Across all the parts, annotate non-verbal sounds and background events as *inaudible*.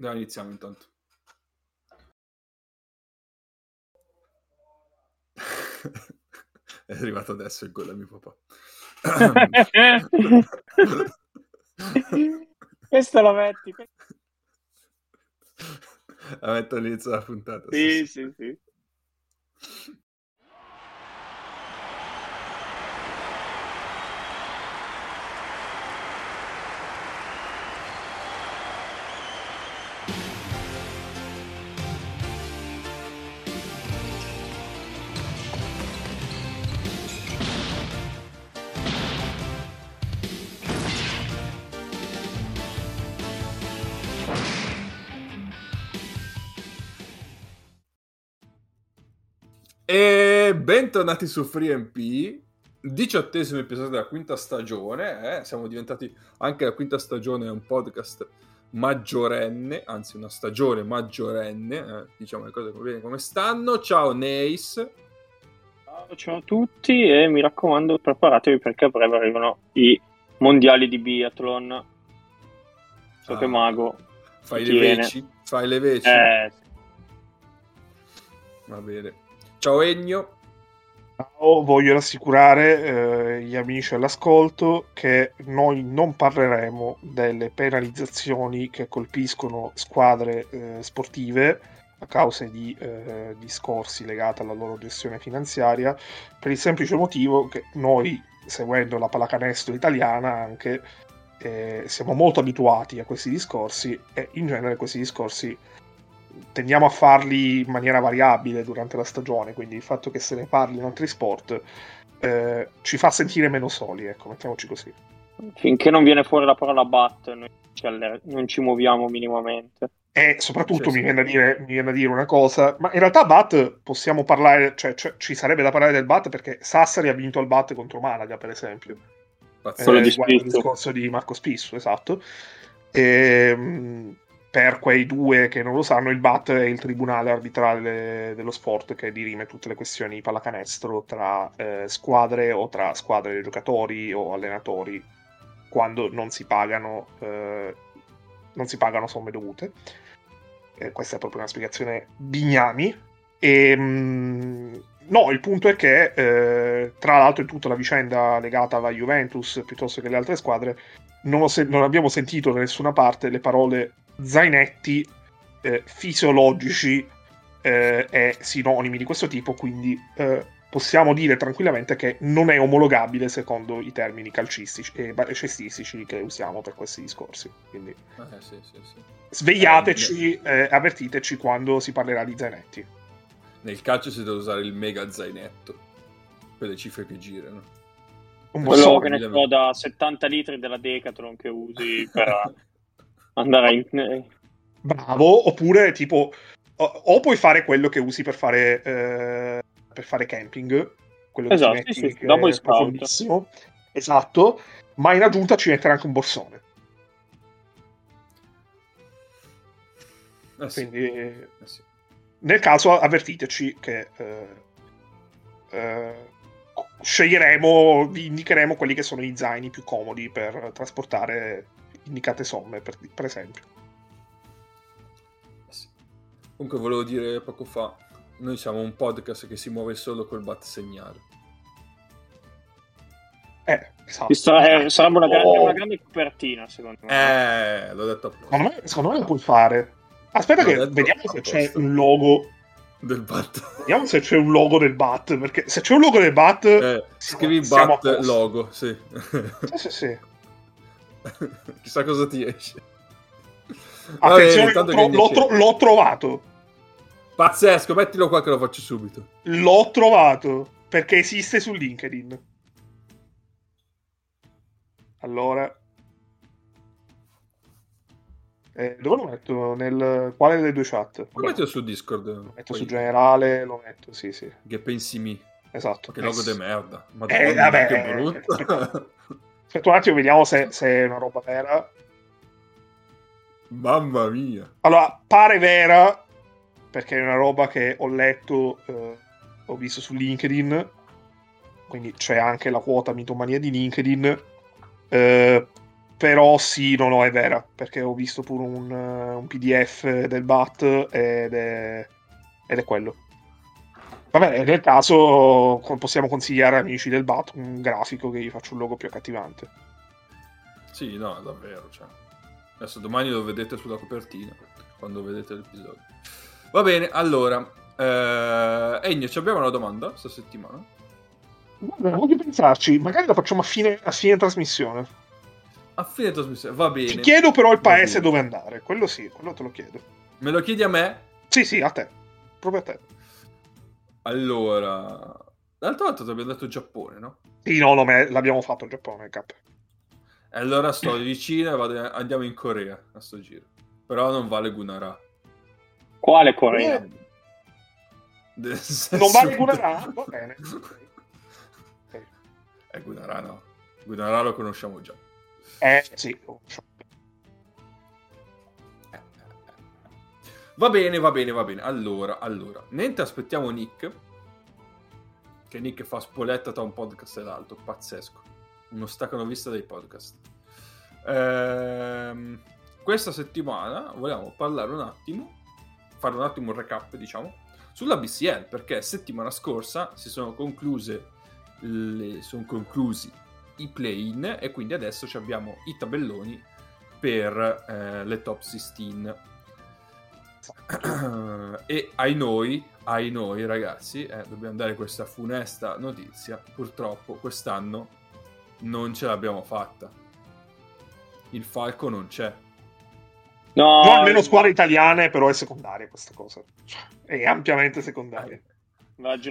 Dai, iniziamo intanto. *laughs* È arrivato adesso il gol a mio papà. *laughs* Questo lo metti. La metto all'inizio della puntata. Sì, sì, sì. sì. E bentornati su FreeMP, diciottesimo episodio della quinta stagione. Eh? Siamo diventati anche la quinta stagione un podcast maggiorenne, anzi una stagione maggiorenne. Eh? Diciamo le cose come, come stanno. Ciao Neis. Ciao, a tutti e mi raccomando preparatevi perché a breve arrivano i mondiali di biathlon. So ah, che Mago. Fai le veci? Fai le veci? Eh. Va bene. Ciao Egno. Ciao, voglio rassicurare eh, gli amici all'ascolto che noi non parleremo delle penalizzazioni che colpiscono squadre eh, sportive a causa di eh, discorsi legati alla loro gestione finanziaria, per il semplice motivo che noi, seguendo la pallacanestro italiana anche, eh, siamo molto abituati a questi discorsi e in genere questi discorsi tendiamo a farli in maniera variabile durante la stagione, quindi il fatto che se ne parli in altri sport eh, ci fa sentire meno soli, ecco, mettiamoci così. Finché non viene fuori la parola bat, noi ci aller- non ci muoviamo minimamente. E soprattutto mi, viene dire, mi, viene a dire, una cosa, ma in realtà BAT possiamo parlare, cioè, cioè, ci sarebbe da parlare del BAT perché Sassari ha vinto il BAT contro Malaga, per esempio. Pazzesco. Eh, il discorso di Marco Spisso, esatto. E, ehm, per quei due che non lo sanno, il BAT è il tribunale arbitrale dello sport che dirime tutte le questioni pallacanestro tra eh, squadre o tra squadre di giocatori o allenatori quando non si pagano, eh, non si pagano somme dovute. Eh, questa è proprio una spiegazione bignami. E, ehm, mh, no, il punto è che, eh, tra l'altro, in tutta la vicenda legata alla Juventus piuttosto che alle altre squadre, non, se- non abbiamo sentito da nessuna parte le parole zainetti eh, fisiologici eh, e sinonimi di questo tipo, quindi eh, possiamo dire tranquillamente che non è omologabile secondo i termini calcistici e cestistici che usiamo per questi discorsi. Quindi eh, sì, sì, sì. svegliateci, eh, eh, avvertiteci quando si parlerà di zainetti. Nel calcio si deve usare il mega zainetto per le cifre che girano. Un Quello che ne so da 70 litri della Decathlon che usi per *laughs* andare in... Bravo, oppure tipo... O, o, puoi fare quello che usi per fare, eh, per fare camping, quello esatto, che sì, sì, dopo è profondissimo. Esatto, ma in aggiunta ci mettere anche un borsone. Eh sì. Quindi, eh sì. nel caso, avvertiteci che eh, eh, sceglieremo, vi indicheremo quelli che sono i zaini più comodi per trasportare indicate somme, per, per esempio. Eh Comunque volevo dire poco fa, noi siamo un podcast che si muove solo col bat segnale. Eh, esatto. Sarà, eh, sarebbe una, grande, oh. una grande copertina, secondo me. Eh, l'ho detto apposta. Secondo me, secondo me lo puoi fare. Aspetta l'ho che vediamo se c'è un logo del bat. Vediamo se c'è un logo del bat, perché se c'è un logo del bat... Eh, scrivi bat logo, sì. Sì, sì, sì. *laughs* *laughs* Chissà cosa ti esce. *laughs* Attenzione, Vabbè, l'ho, l'ho, tro- l'ho, trovato. Pazzesco, mettilo qua che lo faccio subito. L'ho trovato perché esiste su LinkedIn. Allora, eh, dove lo metto? Nel quale delle due chat? Lo metto su Discord. Lo metto Poi... su generale, lo metto, sì, sì. Che pensi mi? Esatto. Che logo di merda. Madonna, eh, vabbè, che brutto. *laughs* Aspetta un attimo, vediamo se, se è una roba vera. Mamma mia. Allora, pare vera, perché è una roba che ho letto, eh, ho visto su LinkedIn, quindi c'è anche la quota mitomania di LinkedIn. Eh, però sì, no, no, è vera, perché ho visto pure un, un PDF del BAT ed è, ed è quello. Vabbè, nel caso possiamo consigliare amici del BAT un grafico che gli faccia un logo più accattivante. Sì, no, davvero. Cioè. Adesso domani lo vedete sulla copertina, quando vedete l'episodio. Va bene, allora. Eh, Egno, ci abbiamo una domanda questa settimana? Guarda, voglio pensarci, magari la facciamo a fine, a fine trasmissione. A fine trasmissione, va bene. Ti chiedo però il paese dove andare, quello sì, quello te lo chiedo. Me lo chiedi a me? Sì, sì, a te, proprio a te. Allora, l'altro volta ti abbiamo detto Giappone, no? Sì, no, no, l'abbiamo fatto il Giappone, cap. E allora sto vicino e vado, andiamo in Corea a sto giro. Però non vale Gunara. Quale Corea? Eh. Non vale Gunara? Va bene. *laughs* Okay. Eh, Gunara no. Gunara lo conosciamo già. Eh, sì, lo conosciamo. Va bene, va bene, va bene. Allora, allora, mentre aspettiamo Nick, che Nick fa spoletta tra un podcast e l'altro, pazzesco. Uno staccano vista dei podcast. Ehm, questa settimana vogliamo parlare un attimo, fare un attimo un recap, diciamo, sulla BCL, perché settimana scorsa si sono concluse, le, sono conclusi i play-in e quindi adesso abbiamo i tabelloni per eh, le top 16 *clears throat* e ai noi, ai noi ragazzi, eh, dobbiamo dare questa funesta notizia. Purtroppo quest'anno non ce l'abbiamo fatta. Il Falco non c'è. No, no almeno squadre italiane, però è secondaria questa cosa. È ampiamente secondaria.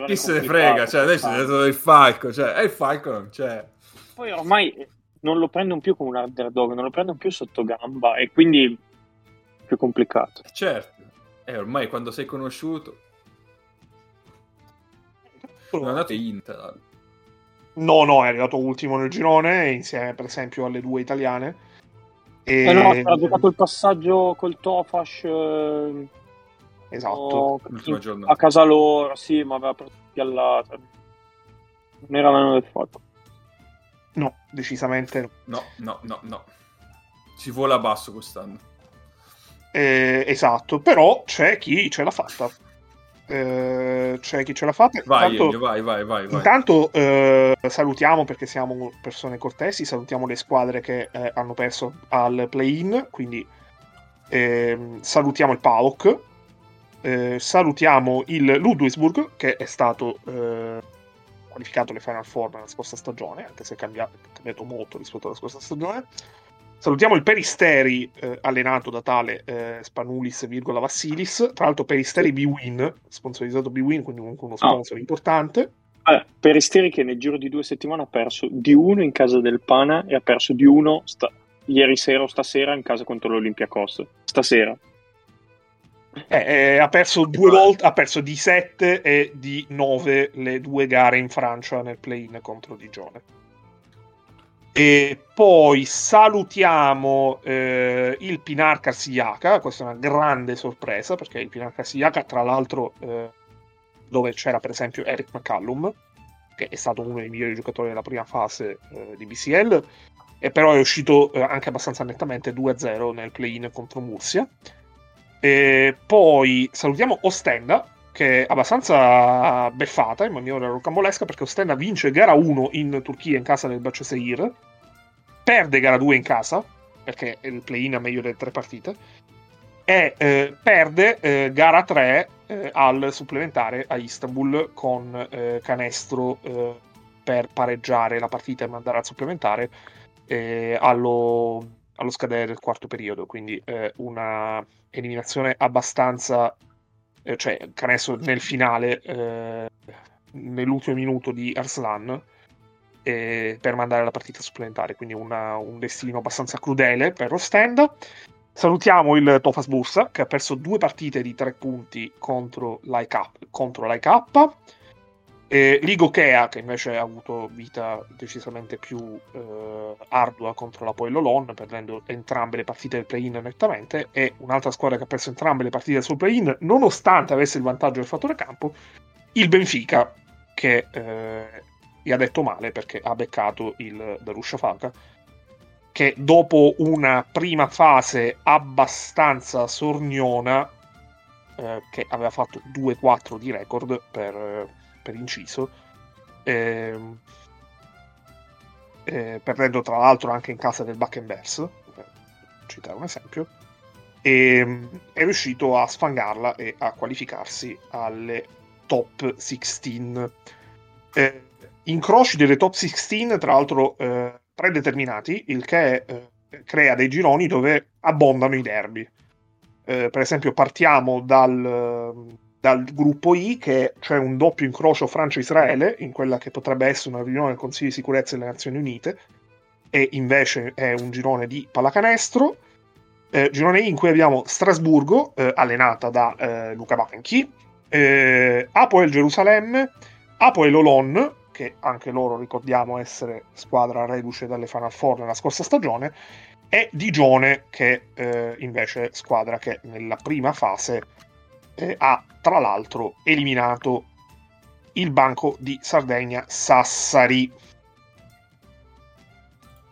Chi se ne frega? Cioè, adesso è detto il Falco, cioè, e il Falco non c'è. Poi ormai non lo prendono più come un underdog, non lo prendono più sotto gamba e quindi è più complicato. Certo. E eh, ormai quando sei conosciuto... Non è andato Inter. No, no, è arrivato ultimo nel girone, insieme per esempio alle due italiane. E... Eh no, ha giocato il passaggio col Tofash. Eh... Esatto. In... a casa loro, sì, ma aveva preso piallata. Non era meno del fatto. No, decisamente no. No, no, no, no. Si vola basso quest'anno. Eh, esatto, però c'è chi ce l'ha fatta. Eh, c'è chi ce l'ha fatta. Vai, intanto, Elio, vai, vai, vai, vai. Intanto eh, salutiamo perché siamo persone cortesi, salutiamo le squadre che eh, hanno perso al play-in, quindi ehm, salutiamo il PAOK, eh, salutiamo il Ludwigsburg che è stato qualificato alle Final Four nella scorsa stagione, anche se è cambiato, è cambiato molto rispetto alla scorsa stagione. Salutiamo il Peristeri, eh, allenato da tale eh, Spanulis, virgola Vassilis. Tra l'altro, Peristeri B-Win, sponsorizzato B-Win, quindi comunque uno ah. sponsor oh. importante. Allora, Peristeri che nel giro di due settimane ha perso di uno in casa del Pana e ha perso di uno sta- ieri sera o stasera in casa contro l'Olympiacos. Stasera. Eh, eh, ha perso due volte, ha perso di 7 e di 9 le due gare in Francia nel play-in contro Digione. E poi salutiamo eh, il Pinar Cassigliaca, questa è una grande sorpresa perché il Pinar Cassigliaca, tra l'altro, eh, dove c'era per esempio Eric McCallum, che è stato uno dei migliori giocatori della prima fase eh, di BCL, e però è uscito eh, anche abbastanza nettamente 2-0 nel play-in contro Mursia. E poi salutiamo Ostenda, che è abbastanza beffata in maniera rocambolesca perché Ostenda vince gara 1 in Turchia in casa del Baciaseir perde gara 2 in casa, perché il play-in ha meglio delle tre partite, e eh, perde eh, gara 3 eh, al supplementare a Istanbul con eh, canestro eh, per pareggiare la partita e mandare al supplementare eh, allo, allo, scadere del quarto periodo. Quindi una eliminazione abbastanza, cioè canestro nel finale, nell'ultimo minuto di Arslan eh, per mandare la partita supplementare, quindi una, un destino abbastanza crudele per Ostenda. Salutiamo il Tofas Bursa che ha perso due partite di tre punti contro l'IK. Contro l'IK. E Ligo Kea che invece ha avuto vita decisamente più eh, ardua contro la Poellolon perdendo entrambe le partite del play-in nettamente e un'altra squadra che ha perso entrambe le partite sul play-in nonostante avesse il vantaggio del fattore campo il Benfica che eh, gli ha detto male perché ha beccato il Darusha Faka che dopo una prima fase abbastanza sorniona, eh, che aveva fatto 2-4 di record per, per inciso, eh, eh, perdendo tra l'altro anche in casa del Buckenbergs, per citare un esempio, e mm, è riuscito a sfangarla e a qualificarsi alle top 16. Eh, incroci delle top 16, tra l'altro eh, predeterminati, il che eh, crea dei gironi dove abbondano i derby. Eh, per esempio, partiamo dal, dal, gruppo I, che c'è un doppio incrocio Francia-Israele, in quella che potrebbe essere una riunione del Consiglio di sicurezza delle Nazioni Unite, e invece è un girone di pallacanestro. Eh, girone I in cui abbiamo Strasburgo, eh, allenata da eh, Luca Banchi, eh, Apoel Gerusalemme, Apoel Olon, che anche loro ricordiamo essere squadra reduce dalle Final Four nella scorsa stagione, e Digione, che eh, invece è squadra che nella prima fase eh, ha tra l'altro eliminato il banco di Sardegna Sassari.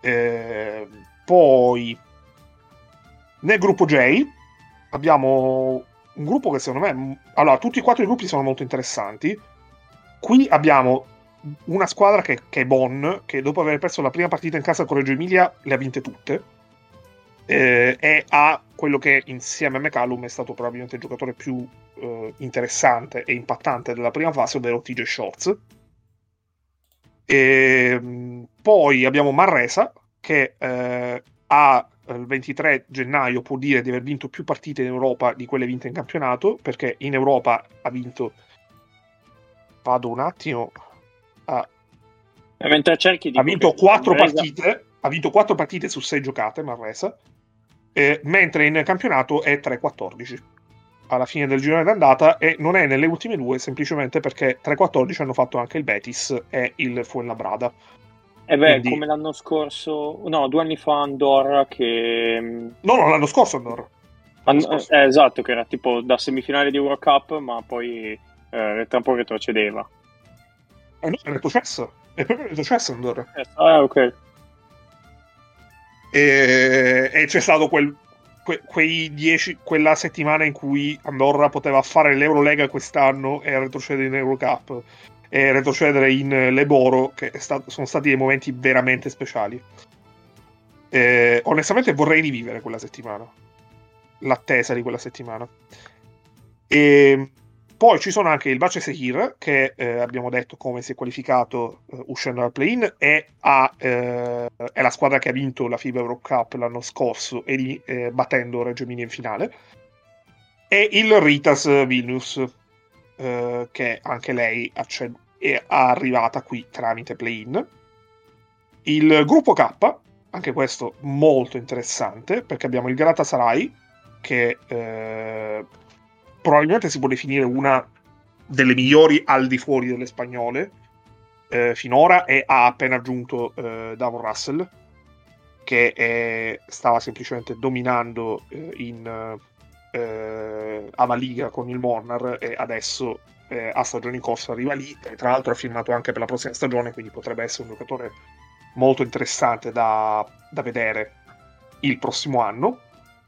Eh, poi nel gruppo J abbiamo un gruppo che secondo me... Allora, tutti e quattro i gruppi sono molto interessanti. Qui abbiamo una squadra che, che è Bonn, che dopo aver perso la prima partita in casa con Reggio Emilia le ha vinte tutte. Eh, e ha quello che insieme a McCallum è stato probabilmente il giocatore più eh, interessante e impattante della prima fase, ovvero TJ Shorts. E, ehm, poi abbiamo Marresa, che eh, ha il 23 gennaio può dire di aver vinto più partite in Europa di quelle vinte in campionato, perché in Europa ha vinto... Vado un attimo a... Mentre cerchi di ha vinto 4 partite, ha vinto 4 partite su 6 giocate, Marresa, eh, mentre in campionato è 3-14 alla fine del girone d'andata e non è nelle ultime due semplicemente perché 3-14 hanno fatto anche il Betis e il Fuenlabrada. E beh, Quindi... come l'anno scorso, no, due anni fa Andorra che... Mm, no, no, l'anno scorso Andorra. L'anno scorso. Eh, esatto, che era tipo da semifinale di Eurocup, ma poi eh, tra un po' retrocedeva. Eh no, è retrocesso. È proprio retrocesso Andorra. Eh, ah, ok. E, e c'è stato quel, que, quei dieci, quella settimana in cui Andorra poteva fare l'Eurolega quest'anno e retrocedere in Eurocup e retrocedere in Leboro, che stato, sono stati dei momenti veramente speciali. Eh, onestamente vorrei rivivere quella settimana, l'attesa di quella settimana. E poi ci sono anche il Bace Sehir, che eh, abbiamo detto come si è qualificato eh, uscendo dal play-in, e eh, è la squadra che ha vinto la FIBA Europe Cup l'anno scorso e lì, eh, battendo Reggio Emilia in finale. E il Ritas Vilnius, eh, che anche lei acced- è arrivata qui tramite play-in. Il gruppo K, anche questo molto interessante, perché abbiamo il Galatasaray, che eh, probabilmente si può definire una delle migliori al di fuori delle spagnole eh, finora e ha appena aggiunto eh, Davon Russell, che è, stava semplicemente dominando eh, in eh, Avaliga con il Mornar e adesso eh, a stagione in corso arriva lì e tra l'altro ha firmato anche per la prossima stagione quindi potrebbe essere un giocatore molto interessante da, da vedere il prossimo anno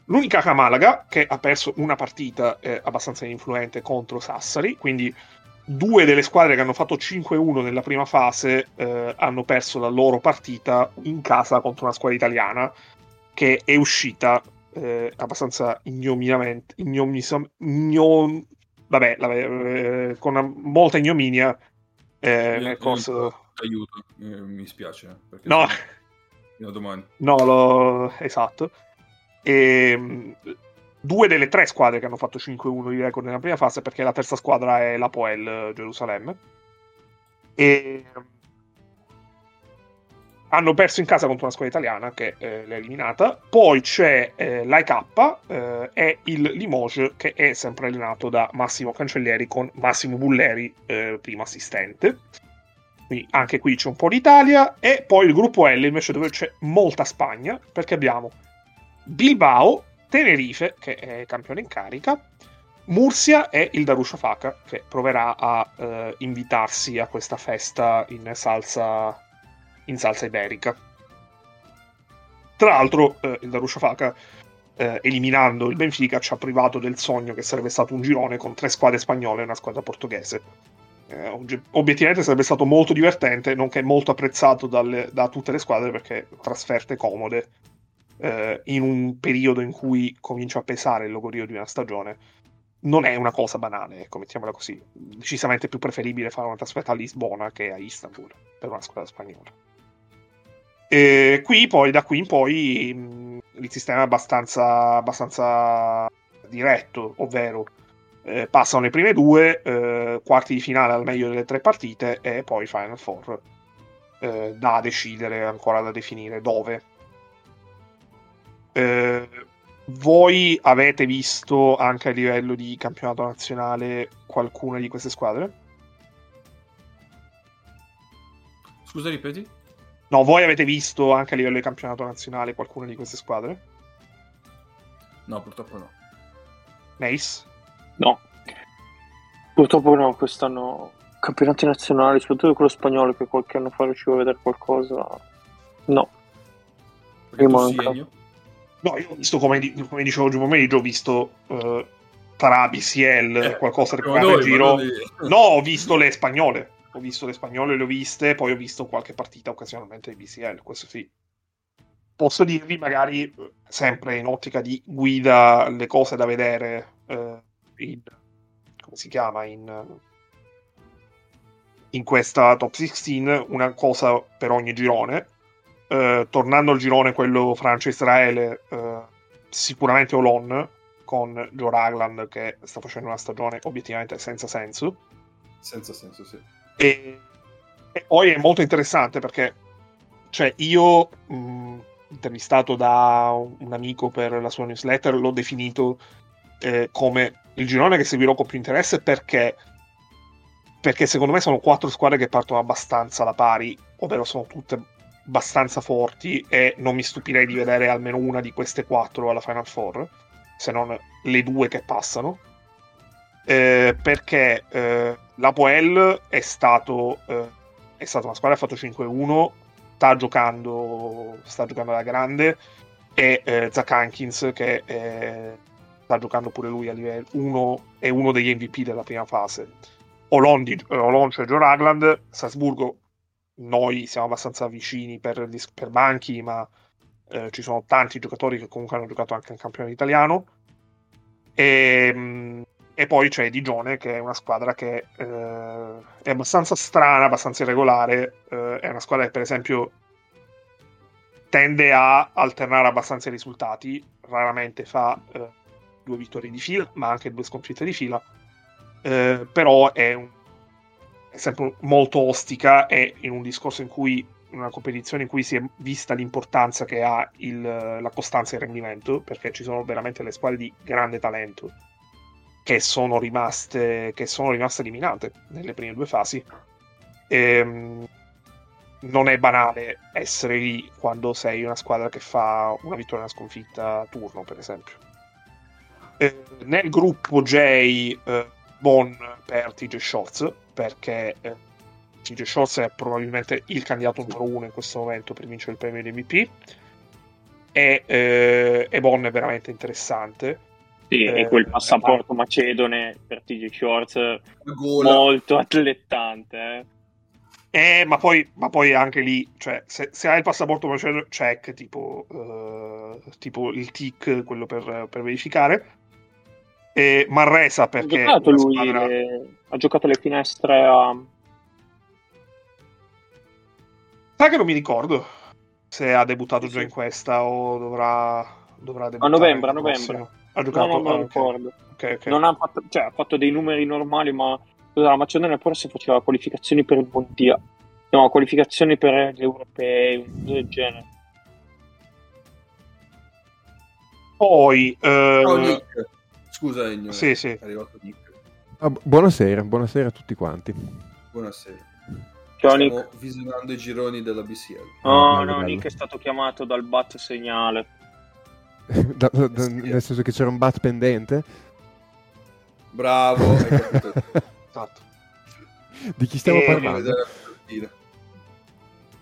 l'unica che Malaga che ha perso una partita eh, abbastanza influente contro Sassari quindi due delle squadre che hanno fatto 5-1 nella prima fase eh, hanno perso la loro partita in casa contro una squadra italiana che è uscita eh, abbastanza ignominiamente ignomisom, ignom, vabbè, la, eh, con molta ignominia eh, nel corso... Aiuto, eh, mi spiace. no, fino a domani. No, lo... esatto. E, ehm, due delle tre squadre che hanno fatto 5-1 di record nella prima fase, perché la terza squadra è la Poel Gerusalemme. E hanno perso in casa contro una squadra italiana che eh, l'ha eliminata. Poi c'è eh, l'AIK eh, e il Limoges che è sempre allenato da Massimo Cancellieri con Massimo Bulleri, eh, primo assistente. Quindi anche qui c'è un po' d'Italia. E poi il gruppo L invece dove c'è molta Spagna perché abbiamo Bilbao, Tenerife che è campione in carica. Mursia e il Darusha che proverà a eh, invitarsi a questa festa in salsa in salsa iberica. Tra l'altro, eh, il Darussafaka, eh, eliminando il Benfica, ci ha privato del sogno che sarebbe stato un girone con tre squadre spagnole e una squadra portoghese. Eh, obiettivamente sarebbe stato molto divertente, nonché molto apprezzato dalle, da tutte le squadre perché trasferte comode eh, in un periodo in cui comincia a pesare il logorio di una stagione non è una cosa banale, ecco, mettiamola così. Decisamente più preferibile fare una trasferta a Lisbona che a Istanbul per una squadra spagnola. E qui poi, da qui in poi, mh, il sistema è abbastanza, abbastanza diretto, ovvero eh, passano le prime due, eh, quarti di finale al meglio delle tre partite e poi Final Four eh, da decidere, ancora da definire dove. Eh, voi avete visto anche a livello di campionato nazionale qualcuna di queste squadre? Scusa, ripeti? No, voi avete visto anche a livello di campionato nazionale qualcuna di queste squadre? No, purtroppo no. Nace? No. Purtroppo no, quest'anno campionati nazionali, soprattutto quello spagnolo che qualche anno fa riuscivo a vedere qualcosa. No. Perché segno? No, io ho visto, come, come dicevo oggi pomeriggio, ho visto uh, tra BCL, eh, qualcosa che fa in giro. No, ho visto le spagnole. Ho visto le spagnole, le ho viste, poi ho visto qualche partita occasionalmente di BCL, questo sì. Posso dirvi, magari, sempre in ottica di guida, le cose da vedere uh, in... come si chiama? In, in questa top 16, una cosa per ogni girone eh, tornando al girone quello Francia-Israele, eh, sicuramente Olon con Joe Ragland che sta facendo una stagione obiettivamente senza senso. Senza senso, sì. E, e poi è molto interessante perché, cioè, io mh, intervistato da un amico per la sua newsletter, l'ho definito eh, come il girone che seguirò con più interesse perché perché secondo me sono quattro squadre che partono abbastanza alla pari, ovvero sono tutte abbastanza forti e non mi stupirei di vedere almeno una di queste quattro alla Final Four, se non le due che passano. Eh, perché eh, l'Apoel è stato eh, è stata una squadra che ha fatto 5-1 sta giocando sta giocando alla grande e eh, Zach Hankins che è, sta giocando pure lui a livello 1 è uno degli MVP della prima fase Olon, di, Olon cioè Joe Ragland Salzburgo noi siamo abbastanza vicini per, per banchi, ma eh, ci sono tanti giocatori che comunque hanno giocato anche in campionato italiano. E, ehm, e, poi c'è Digione, che è una squadra che eh, è abbastanza strana, abbastanza irregolare. Eh, è una squadra che, per esempio, tende a alternare abbastanza i risultati. Raramente fa eh, due vittorie di fila, ma anche due sconfitte di fila. Eh, però è un sempre molto ostica e in un discorso in cui in una competizione in cui si è vista l'importanza che ha il, la costanza e il rendimento, perché ci sono veramente le squadre di grande talento che sono rimaste, che sono rimaste eliminate nelle prime due fasi. E, ehm, non è banale essere lì quando sei una squadra che fa una vittoria e una sconfitta a turno, per esempio. E, nel gruppo J, eh, Bon per TJ Shorts, perché eh, TJ Shorts è probabilmente il candidato numero uno in questo momento per vincere il premio di MVP e, eh, e Bonn è veramente interessante sì, eh, e quel passaporto eh, macedone per TJ Shorts molto atlettante eh. Eh, ma poi, ma poi anche lì, cioè, se, se hai il passaporto macedone, check, tipo, uh, tipo il tic, quello per, per verificare. E Marresa perché... Ha giocato lui, squadra... le... ha giocato le finestre a... Sai che non mi ricordo se ha debuttato sì, già sì. in questa o dovrà, dovrà debuttare. A novembre, a novembre. Ha giocato? No, non ah, ricordo. Okay, okay. Non ha fatto, cioè, ha fatto dei numeri normali, ma la Macedonia forse faceva qualificazioni per il mondiale. No, qualificazioni per gli europei, del genere. Poi... Eh... Oh. Scusa Ennio, sì, sì. è arrivato Nick. Ah, buonasera, buonasera a tutti quanti. Buonasera. Ciao Stiamo Nick. visionando i gironi della BCL. Oh, no, no, Nick è stato chiamato dal BAT segnale. *laughs* da, da, da, nel senso che c'era un BAT pendente? Bravo, hai capito. *laughs* esatto. Di chi stiamo e... parlando?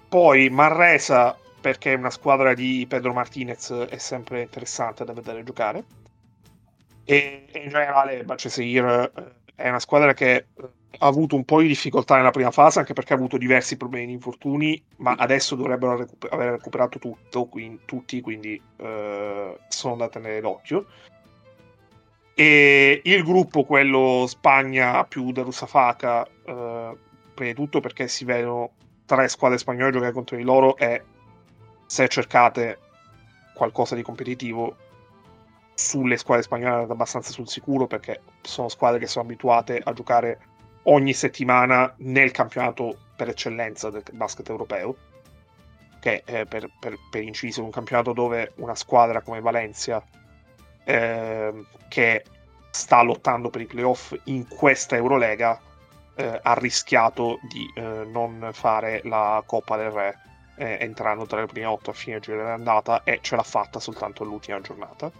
Poi Marresa perché una squadra di Pedro Martinez è sempre interessante da vedere giocare. E, in generale Baceseir eh, è una squadra che eh, ha avuto un po' di difficoltà nella prima fase, anche perché ha avuto diversi problemi di infortuni, ma adesso dovrebbero recuper- aver recuperato tutto, quindi, tutti, quindi eh, sono da tenere d'occhio. E il gruppo, quello Spagna più da Russafaka, eh, prima di tutto perché si vedono tre squadre spagnole giocare contro di loro e se cercate qualcosa di competitivo sulle squadre spagnole andate abbastanza sul sicuro perché sono squadre che sono abituate a giocare ogni settimana nel campionato per eccellenza del basket europeo che è per, per, per inciso un campionato dove una squadra come Valencia eh, che sta lottando per i playoff in questa Eurolega eh, ha rischiato di eh, non fare la Coppa del Re eh, entrando tra le prime otto a fine giro dell'andata e ce l'ha fatta soltanto l'ultima giornata.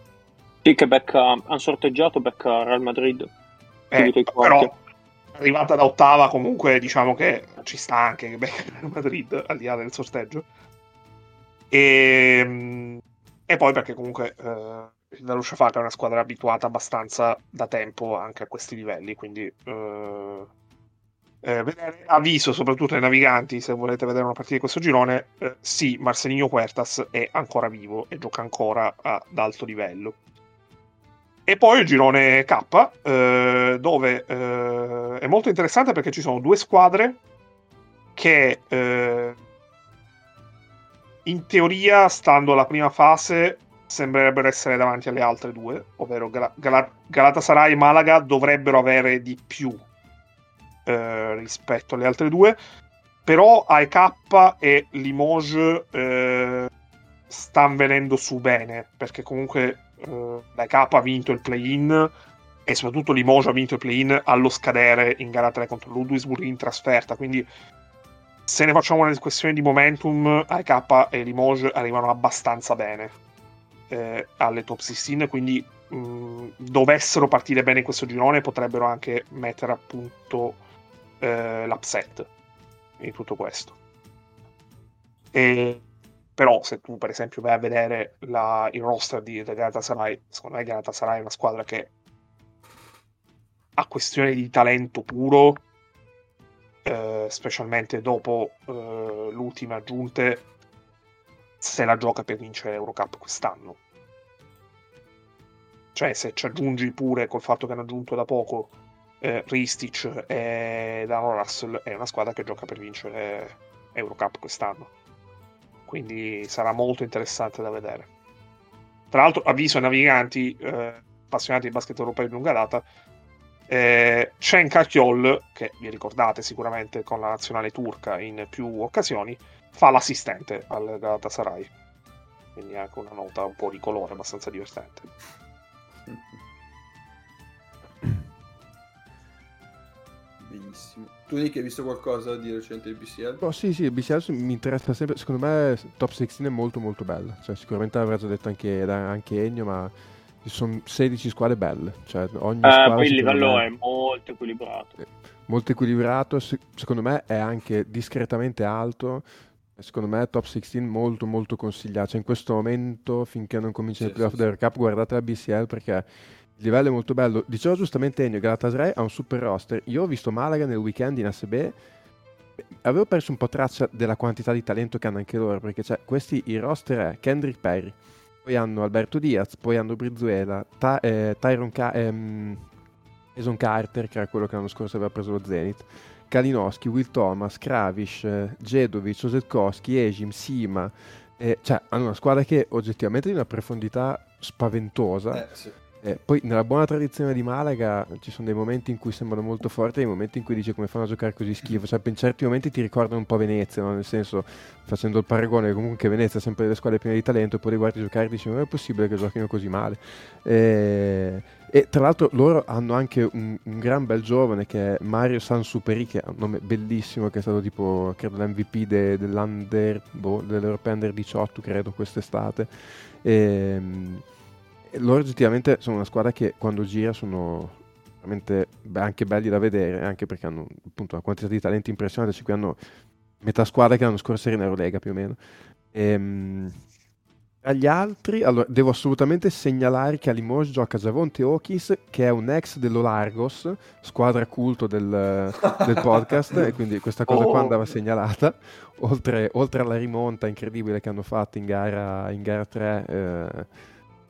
Sì, che becca, hanno sorteggiato becca Real Madrid. Eh, però arrivata da ottava comunque diciamo che ci sta anche che becca Real Madrid al di là del sorteggio. E, ehm, e poi perché comunque eh, la Luciafaka è una squadra abituata abbastanza da tempo anche a questi livelli, quindi eh, eh, vedere, avviso soprattutto ai naviganti se volete vedere una partita di questo girone eh, sì, Marcelinho Huertas è ancora vivo e gioca ancora ad alto livello e poi il girone K eh, dove eh, è molto interessante perché ci sono due squadre che eh, in teoria stando alla prima fase sembrerebbero essere davanti alle altre due ovvero Gal- Gal- Galatasaray e Malaga dovrebbero avere di più eh, rispetto alle altre due. Però AEK e Limoges eh, stanno venendo su bene, perché comunque eh, l'AEK ha vinto il play-in e soprattutto Limoges ha vinto il play-in allo scadere in gara 3 contro Ludwigsburg in trasferta, quindi se ne facciamo una questione di momentum, AEK e Limoges arrivano abbastanza bene eh, alle top 16, quindi mh, dovessero partire bene in questo girone potrebbero anche mettere a punto eh, l'upset in tutto questo. E, però se tu per esempio vai a vedere la, il roster di, di Galatasaray, secondo me Galatasaray è una squadra che ha questione di talento puro, eh, specialmente dopo eh, l'ultima aggiunte, se la gioca per vincere l'Eurocup quest'anno. Cioè, se ci aggiungi pure col fatto che hanno aggiunto da poco eh, Ristic e Dano Russell è una squadra che gioca per vincere Eurocup quest'anno. Quindi sarà molto interessante da vedere. Tra l'altro, avviso ai naviganti eh, appassionati di basket europeo di lunga data. Eh, Cenk Kakiol, che vi ricordate sicuramente con la nazionale turca in più occasioni, fa l'assistente al Galatasaray. Quindi anche una nota un po' di colore abbastanza divertente. Benissimo. Tu Nick hai visto qualcosa di recente di BCL? Oh, sì, sì, il BCL mi interessa sempre. Secondo me Top 16 è molto molto bella. Cioè, sicuramente l'avrà già detto anche, anche Ennio, ma ci sono 16 squadre belle. Cioè, ogni eh, poi il livello me... è molto equilibrato. Eh, molto equilibrato, secondo me è anche discretamente alto. Secondo me top 16 molto molto consigliato. Cioè, in questo momento, finché non comincia sì, il playoff sì, del Cup, guardate la BCL perché il livello è molto bello. Diceva giustamente Ennio, Galatasaray ha un super roster. Io ho visto Malaga nel weekend in ASB. Avevo perso un po' traccia della quantità di talento che hanno anche loro, perché cioè, questi, il roster è Kendrick Perry, poi hanno Alberto Diaz, poi hanno Brizuela, Ta- eh, Tyron Ca- ehm, Eson Carter, che era quello che l'anno scorso aveva preso lo Zenith, Kalinowski, Will Thomas, Kravish, eh, Jedovic, Osetkowski, Ejim, Sima. Eh, cioè, hanno una squadra che oggettivamente di una profondità spaventosa. Eh, sì eh, poi nella buona tradizione di Malaga ci sono dei momenti in cui sembrano molto forti e dei momenti in cui dici come fanno a giocare così schifo. Cioè, in certi momenti ti ricordano un po' Venezia, no? nel senso, facendo il paragone, comunque Venezia è sempre delle squadre piene di talento, poi li guardi giocare e dici ma è possibile che giochino così male? Eh, e tra l'altro loro hanno anche un, un, gran bel giovane che è Mario Sansuperi, che ha un nome bellissimo, che è stato tipo, credo, l'MVP de, dell'Under, boh, dell'European Under 18, credo, quest'estate. E, ehm, loro oggettivamente sono una squadra che quando gira sono veramente anche belli da vedere, anche perché hanno appunto una quantità di talenti impressionante, cioè qui hanno metà squadra che l'anno scorso era in Eurolega più o meno. Ehm, tra gli altri, allora, devo assolutamente segnalare che a Limoges gioca Javonte Hawkins, che è un ex dell'Olargos, squadra culto del, del podcast, e quindi questa cosa qua Oh. andava segnalata. Oltre, oltre alla rimonta incredibile che hanno fatto in gara, in gara 3 eh,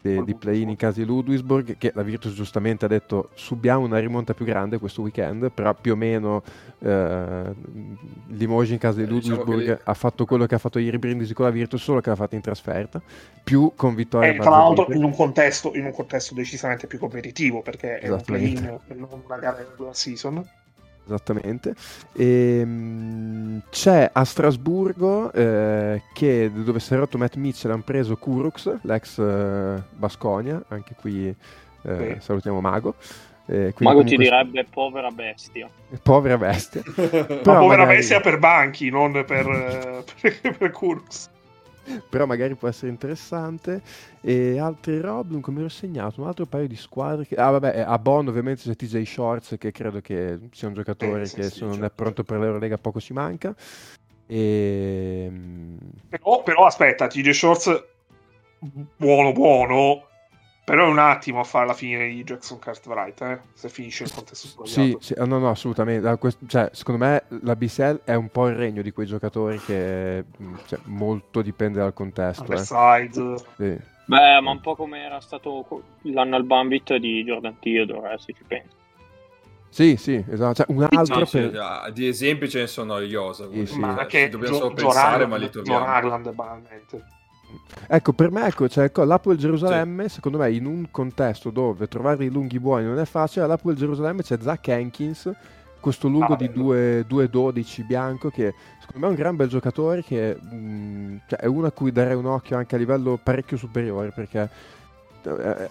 de- di play-in in casa di Ludwigsburg, che la Virtus giustamente ha detto subiamo una rimonta più grande questo weekend, però più o meno eh, Limoges in casa di Eh, diciamo ha fatto quello che ha fatto ieri Brindisi con la Virtus, solo che l'ha fatto in trasferta, più con vittoria E tra l'altro in un, contesto, in un contesto decisamente più competitivo perché è un play-in non una gara regular season. Esattamente. Ehm, c'è a Strasburgo eh, che dove si è rotto Matt Mitchell hanno preso Kurux, l'ex eh, Basconia, anche qui eh, Sì. salutiamo Mago. Eh, Mago ti comunque- direbbe povera bestia. Povera bestia. *laughs* Povera magari- bestia per banchi, non per, eh, *laughs* per, per Kurz. *laughs* però magari può essere interessante. E altre robe, dunque mi ero segnato un altro paio di squadre. Che... Ah, vabbè, a Bonn ovviamente c'è TJ Shorts, che credo che sia un giocatore Eh, sì, che sì, se non è certo. pronto per l'Eurolega poco ci manca. E... Però, però aspetta, TJ Shorts buono buono, però è un attimo a fare la fine di Jackson Cartwright, eh, se finisce il contesto Sì, sbagliato. sì, ah, no, no, assolutamente. Ah, quest- cioè, secondo me la BCL è un po' il regno di quei giocatori che mh, cioè, molto dipende dal contesto. eh. Underside. Sì. Beh, ma un po' come era stato l'anno al Bambit di Jordan Theodore, eh, se ci pensi. Sì, sì, esatto. Cioè, un Sì, altro sì, per... ah, di esempi ce ne sono a iosa. Sì, sì. ma se dobbiamo Gio- solo John pensare, Harland- ma li John troviamo. Harland banalmente. Ecco, per me, ecco, cioè, ecco, l'Apple Gerusalemme, secondo me, in un contesto dove trovare dei lunghi buoni non è facile, all'Apple Gerusalemme c'è Zach Hankins, questo lungo Ah, di bello. 2 2-12 bianco, che secondo me è un gran bel giocatore, che mh, cioè, è uno a cui darei un occhio anche a livello parecchio superiore, perché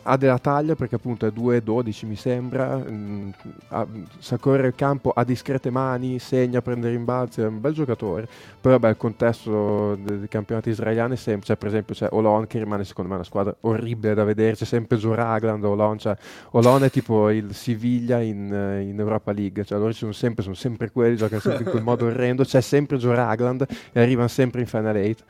ha della taglia, perché appunto è 2-12 mi sembra, mh, ha- sa correre il campo, ha discrete mani, segna, prende rimbalzi, è un bel giocatore. Poi vabbè, il contesto dei, dei campionati israeliani è cioè, per esempio c'è Olon che rimane secondo me una squadra orribile da vedere, c'è sempre Joe Ragland, Olon, cioè, Olon è tipo il Siviglia in, eh, in Europa League, cioè loro sono sempre, sono sempre quelli, giocano sempre in quel modo orrendo, c'è sempre Joe Ragland e arrivano sempre in Final 8.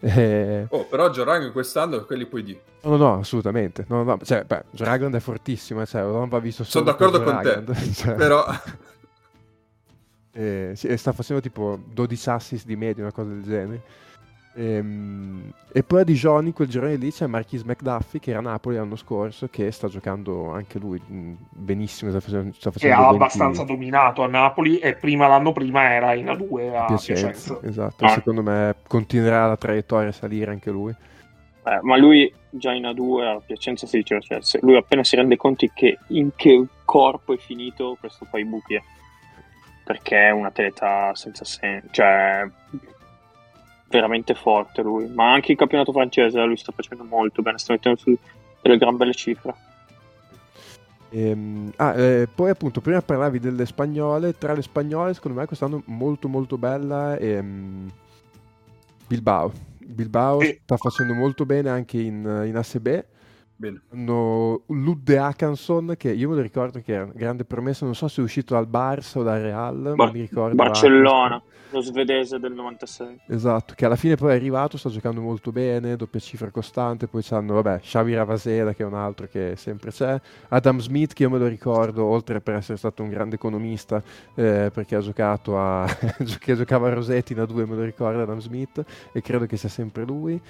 Eh, Oh, però Jorang quest'anno quelli puoi dire. no, no, assolutamente. No, no, cioè, beh, Joe Ragland è fortissimo, cioè, Olon va visto Sono solo per d'accordo con te, *laughs* cioè. Però Eh, sì, sta facendo tipo 12 assist di media, una cosa del genere. Ehm, e poi a Dijon in quel girone lì c'è Marquis McDuffie che era a Napoli l'anno scorso che sta giocando anche lui mh, benissimo, sta facendo, sta Che facendo ha 20 abbastanza dominato a Napoli e prima l'anno prima era in A2 a Piacenza, Piacenza. esatto. Ah. Secondo me continuerà la traiettoria a salire anche lui. Eh, ma lui già in A2 a Piacenza si diceva, cioè, se lui appena si rende conto che in che corpo è finito, questo fa i buchi. eh. Perché è un atleta senza senso, cioè veramente forte lui. Ma anche il campionato francese eh, lui sta facendo molto bene, sta mettendo su delle gran belle cifre. Ehm, ah, eh, poi appunto prima parlavi delle spagnole, tra le spagnole secondo me quest'anno molto molto bella è mm, Bilbao. Bilbao Sì. sta facendo molto bene anche in, in ASB. Bene. Hanno Ludde Akanson che io me lo ricordo che era una grande promessa, non so se è uscito dal Barça o dal Real, Bar- mi ricordo Barcellona, Akanson. lo svedese del 96. Esatto, che alla fine poi è arrivato, sta giocando molto bene, doppia cifra costante, poi c'hanno, vabbè, Xavi Ravaseda che è un altro che sempre c'è, Adam Smith che io me lo ricordo, oltre per essere stato un grande economista, eh, perché ha giocato a... *laughs* che giocava a Rosetti in A2, me lo ricordo Adam Smith, e credo che sia sempre lui.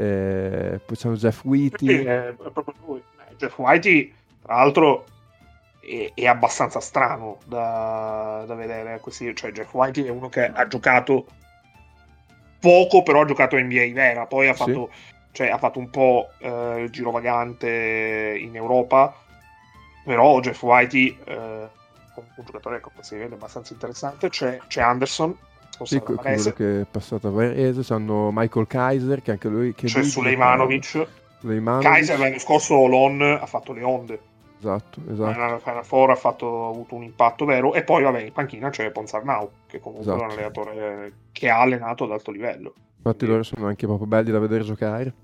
Eh, poi c'hanno Jeff Sì, Whitty, è proprio lui. Eh, Jeff Whitey, tra l'altro, è, è abbastanza strano da, da vedere. Così. Cioè, Jeff Whitey è uno che ha giocato poco, però ha giocato NBA vera. Poi ha Sì. fatto, cioè, ha fatto un po' eh, il girovagante in Europa. Però Jeff Whitey, eh, un giocatore come si vede abbastanza interessante. C'è, c'è Anderson, sì, quello che è passato a Varese, c'hanno Michael Kaiser che anche lui... Che c'è lui Sulejmanovic. Sulejmanovic, Kaiser l'anno scorso Lon ha fatto le onde. Esatto, esatto. Nella Final Four ha, fatto, ha avuto un impatto vero e poi vabbè in panchina c'è Ponzarnau che comunque Esatto. è un allenatore che ha allenato ad alto livello Infatti loro sono anche proprio belli da vedere giocare.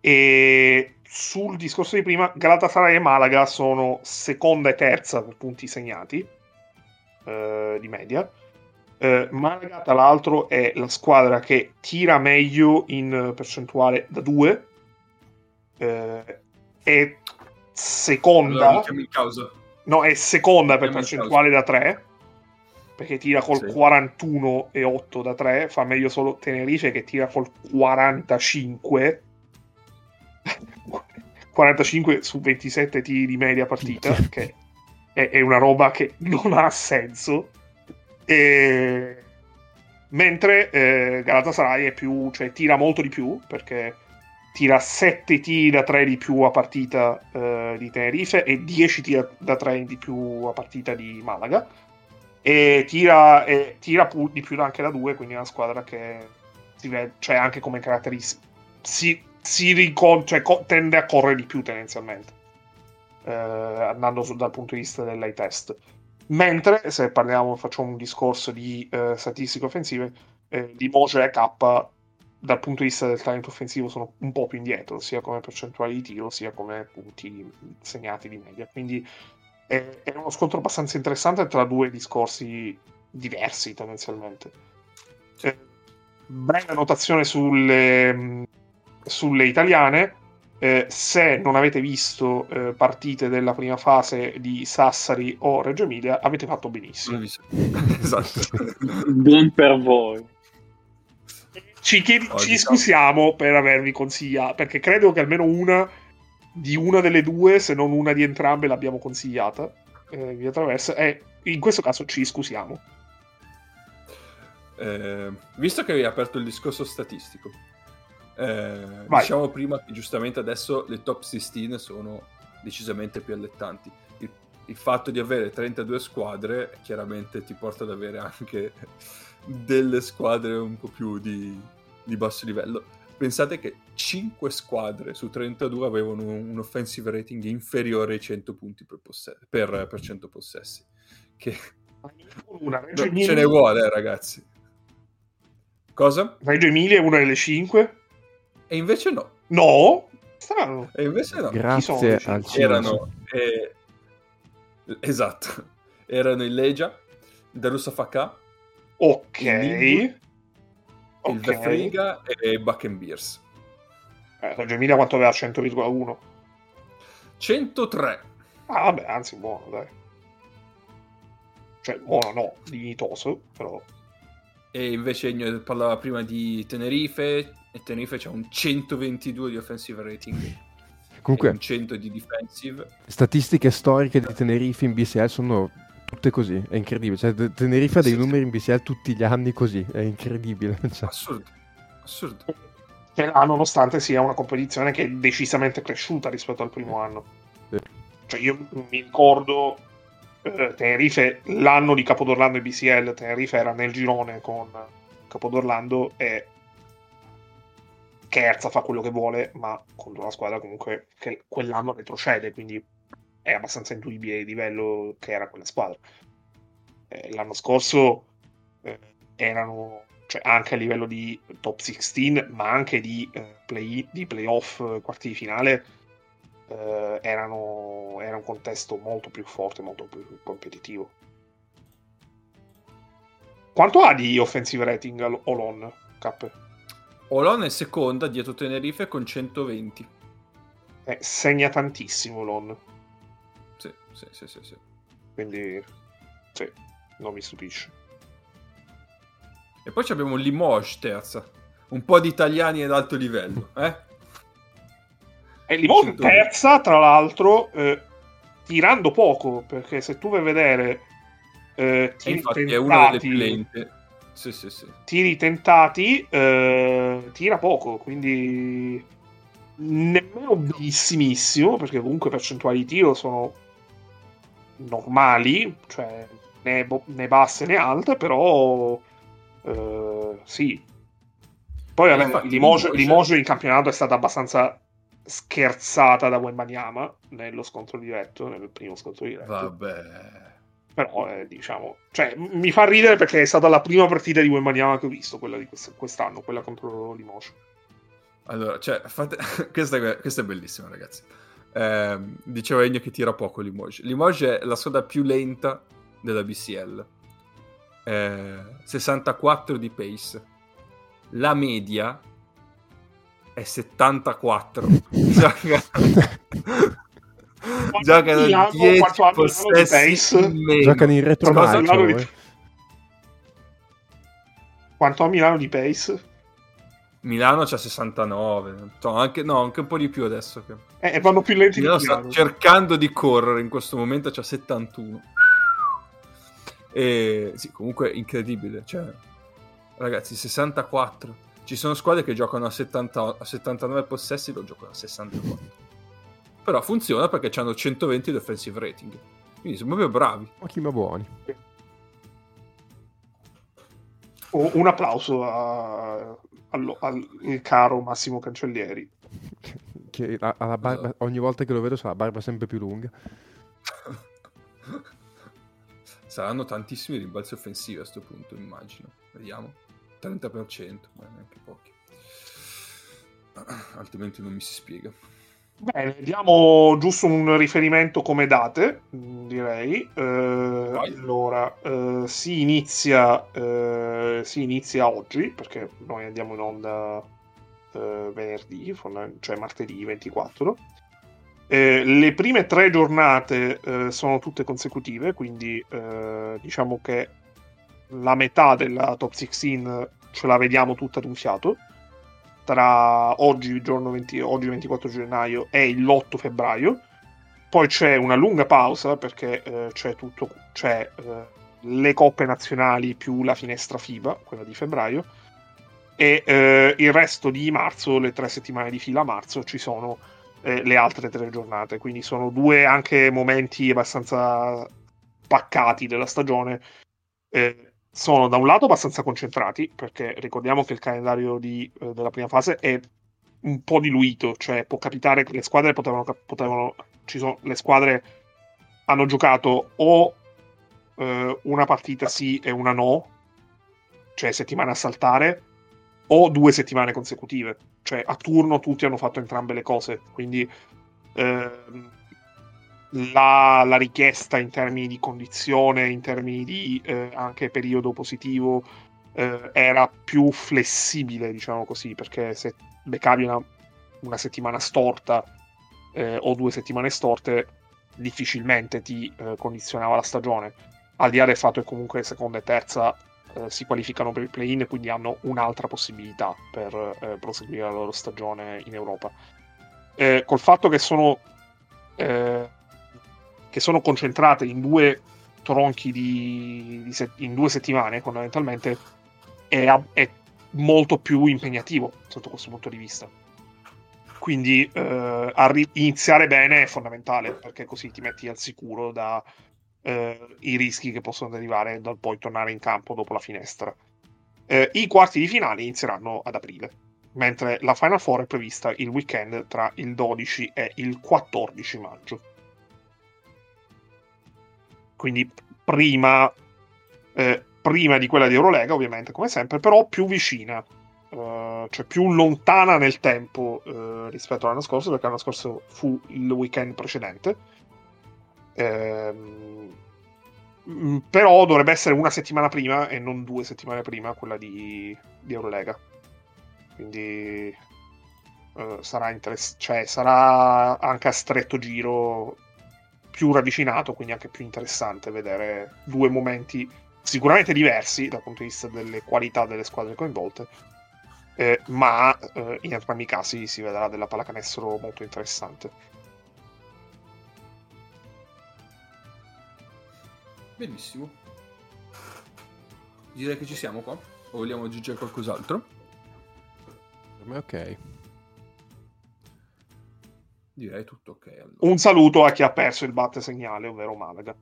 e sul discorso di prima Galatasaray e Malaga sono seconda e terza per punti segnati eh, di media Eh, Malaga, tra l'altro, è la squadra che tira meglio in percentuale da 2. Eh, è seconda. Allora, in causa. No, è seconda per percentuale da 3. Perché tira col Sì. 41,8 da 3. Fa meglio solo Tenerife che tira col 45. 45 *laughs* su 27 tiri di media partita. che è, è una roba che non ha senso. E... Mentre eh, Galatasaray è più, cioè, tira molto di più perché tira 7 tiri da 3 di più a partita eh, di Tenerife e 10 tiri da 3 di più a partita di Malaga. E tira, e tira pu- di più anche da 2, quindi è una squadra che vede, cioè anche come caratteristiche si, si ricon- cioè, co- tende a correre di più tendenzialmente, eh, andando su- dal punto di vista dell'eye test. Mentre se parliamo, facciamo un discorso di eh, statistiche offensive, eh, Limoges e K dal punto di vista del talento offensivo sono un po' più indietro, sia come percentuali di tiro, sia come punti segnati di media. Quindi è, è uno scontro abbastanza interessante tra due discorsi diversi tendenzialmente. Eh, breve notazione sulle, mh, sulle italiane. Eh, se non avete visto eh, partite della prima fase di Sassari o Reggio Emilia, avete fatto benissimo. *laughs* esatto. Buon per voi. Ci, chiedi- Oh, ci diciamo- scusiamo per avervi consigliato, perché credo che almeno una di una delle due, se non una di entrambe, l'abbiamo consigliata eh, via attraverso. E in questo caso ci scusiamo. Eh, visto che hai aperto il discorso statistico, eh, diciamo prima che giustamente adesso le top 16 sono decisamente più allettanti. Il, il fatto di avere 32 squadre chiaramente ti porta ad avere anche delle squadre un po' più di, di basso livello. Pensate che 5 squadre su 32 avevano un offensive rating inferiore ai 100 punti per, posse- per, per 100 possessi. Che Una Reggio ce ne vuole, ragazzi. Cosa? Reggio Emilia è una delle cinque. E invece no. No, strano. E invece no. sono Grazie al cielo. Erano... eh, esatto. *laughs* Erano il Legia, il Darussa Fakà, Ok. Il Nibur, il Ok. Vefriga e il Buck and Beers. Eh, Reggio Emilia quanto aveva 100,1? 103. Ah, vabbè, anzi, buono, dai. Cioè, buono no, dignitoso, però... E invece parlava prima di Tenerife. E Tenerife c'ha un 122 di offensive rating. E Comunque, un 100 di defensive. statistiche storiche di Tenerife in BCL sono tutte così, è incredibile. Cioè, Te- Tenerife ha dei Sì, sì. numeri in BCL tutti gli anni così, è incredibile. *laughs* Cioè, Assurdo. Assurdo. L'ha nonostante sia una competizione che è decisamente cresciuta rispetto al primo anno. Sì. Cioè io mi ricordo eh, Tenerife l'anno di Capodorlando e BCL, Tenerife era nel girone con Capodorlando e Kerza fa quello che vuole, ma contro una squadra comunque che quell'anno retrocede, quindi è abbastanza intuibile il livello che era quella squadra. Eh, l'anno scorso eh, erano cioè anche a livello di top 16, ma anche di, eh, play, di playoff, eh, quarti di finale, eh, erano, era un contesto molto più forte, molto più competitivo. Quanto ha di offensive rating al- Olon, K? Olon è seconda dietro Tenerife con 120. Eh, segna tantissimo Olon, Sì, sì, sì, sì. sì. quindi sì, non mi stupisce. E poi abbiamo Limoges terza. Un po' di italiani ad alto livello, *laughs* eh? E Limone 120. terza, tra l'altro, eh, tirando poco, perché se tu vai a vedere eh, infatti è una delle più lente. Sì, sì, sì. tiri tentati, eh, tira poco, quindi nemmeno benissimissimo, perché comunque percentuali di tiro sono normali, cioè né, bo- né basse né alte, però eh, sì. Poi vabbè, infatti, Limoges- Limoges in campionato è stata abbastanza scherzata da Wembanyama nello scontro diretto, nel primo scontro diretto. Vabbè. Però, eh, diciamo, cioè, mi fa ridere perché è stata la prima partita di Wembanyama che ho visto, quella di quest- quest'anno, quella contro Limoges. Allora, cioè, fate... *laughs* questa, è, questa è bellissima, ragazzi. Ehm, diceva Ennio che tira poco Limoges. Limoges è la squadra più lenta della BCL. eh, 64 di pace. La media è 74. *laughs* Gioca... Giocano 10 possessi in meno. Giocano in retromarcia. Di... Quanto a Milano di pace? Milano c'ha 69, no, anche, no, anche un po' di più adesso. Che... Eh, vanno più lenti Milano sta cercando di correre in questo momento, c'ha 71. E sì, comunque incredibile. Cioè, ragazzi, 64. Ci sono squadre che giocano a, 70, a 79 possessi, lo giocano a 64. Però funziona perché hanno 120 di offensive rating. Quindi sono proprio bravi. Ma buoni. Un applauso a, al, al caro Massimo Cancellieri. *laughs* Che ha, la barba, ogni volta che lo vedo sa la barba sempre più lunga. *laughs* Saranno tantissimi rimbalzi offensivi a questo punto, immagino. Vediamo. 30%, ma neanche pochi. *clears throat* Altrimenti non mi si spiega. Bene, diamo giusto un riferimento come date, direi. Eh, allora, eh, si, inizia, eh, si inizia oggi, perché noi andiamo in onda eh, venerdì, cioè martedì 24. Eh, le prime tre giornate eh, sono tutte consecutive, quindi diciamo che la metà della top 16 ce la vediamo tutta ad un fiato tra oggi, giorno 20, oggi 24 gennaio e l'8 febbraio. Poi c'è una lunga pausa perché eh, c'è tutto, c'è eh, le coppe nazionali più la finestra FIBA, quella di febbraio, e eh, il resto di marzo, le tre settimane di fila a marzo, ci sono eh, le altre tre giornate. Quindi sono due anche momenti abbastanza paccati della stagione. Eh, sono da un lato abbastanza concentrati, perché ricordiamo che il calendario di, eh, della prima fase è un po' diluito, cioè può capitare che le squadre potevano, potevano ci sono, le squadre hanno giocato o eh, una partita sì e una no, cioè settimane a saltare, o due settimane consecutive, cioè a turno tutti hanno fatto entrambe le cose, quindi eh, la, la, richiesta in termini di condizione, in termini di eh, anche periodo positivo, eh, era più flessibile, diciamo così, perché se beccavi una, una settimana storta eh, o due settimane storte, difficilmente ti eh, condizionava la stagione. Al di là del fatto che comunque seconda e terza eh, si qualificano per il play-in quindi hanno un'altra possibilità per eh, proseguire la loro stagione in Europa. col fatto che sono eh, che sono concentrate in due tronchi di, di se- in due settimane fondamentalmente è, è, molto più impegnativo sotto questo punto di vista. Quindi eh, arri- iniziare bene è fondamentale perché così ti metti al sicuro dai eh, rischi che possono derivare dal poi tornare in campo dopo la finestra. Eh, i quarti di finale inizieranno ad aprile mentre la Final Four è prevista il weekend tra il 12 e il 14 maggio quindi prima, eh, prima di quella di Eurolega, ovviamente, come sempre, però più vicina, uh, cioè più lontana nel tempo uh, rispetto all'anno scorso, perché l'anno scorso fu il weekend precedente. Mm, però dovrebbe essere una settimana prima e non due settimane prima quella di, di Eurolega. Quindi uh, sarà, interess- cioè, sarà anche a stretto giro più ravvicinato, quindi anche più interessante vedere due momenti sicuramente diversi dal punto di vista delle qualità delle squadre coinvolte, eh, ma eh, in entrambi i casi si vedrà della pallacanestro molto interessante. Benissimo. Direi che ci siamo qua. O vogliamo aggiungere qualcos'altro? Per me ok direi tutto ok. Allora. Un saluto a chi ha perso il batte segnale, ovvero Malaga.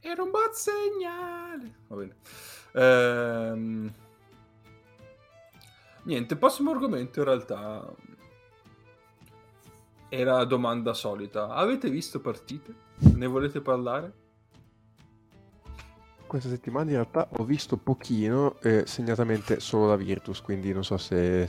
Era un bat segnale. Va bene. Ehm... Niente, prossimo argomento in realtà era la domanda solita. Avete visto partite? Ne volete parlare? Questa settimana in realtà ho visto pochino, eh, segnatamente solo la Virtus, quindi non so se...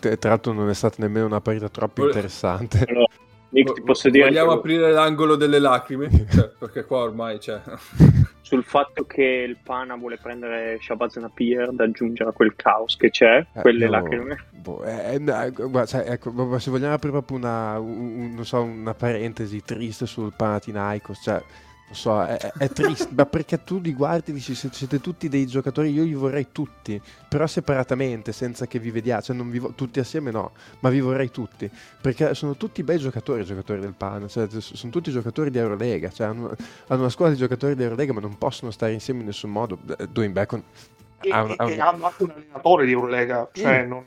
Tra l'altro non è stata nemmeno una partita troppo interessante. No, Nick, ti posso dire Vogliamo che- aprire l'angolo delle lacrime? *laughs* Cioè, perché qua ormai c'è... *laughs* sul fatto che il Pana vuole prendere Shabazz Napier da aggiungere a quel caos che c'è, Eh, quelle no, lacrime. boh, eh, eh, no, guarda, sai, ecco, ma se vogliamo aprire proprio una, un- un- non so, una parentesi triste sul Panathinaikos, cioè, non so, è, è- triste, ma perché tu li guardi e dici siete, siete tutti dei giocatori, io li vorrei tutti, però separatamente, senza che vi vediate, cioè non vi vo- tutti assieme no, ma vi vorrei tutti, perché sono tutti bei giocatori, i giocatori del Pana, cioè, sono tutti giocatori di Eurolega, cioè, hanno, hanno una squadra di giocatori di Eurolega, ma non possono stare insieme in nessun modo. Eh, Dwayne Bacon E, ha un- ha un- e hanno anche un allenatore di Eurolega, cioè Mm. non...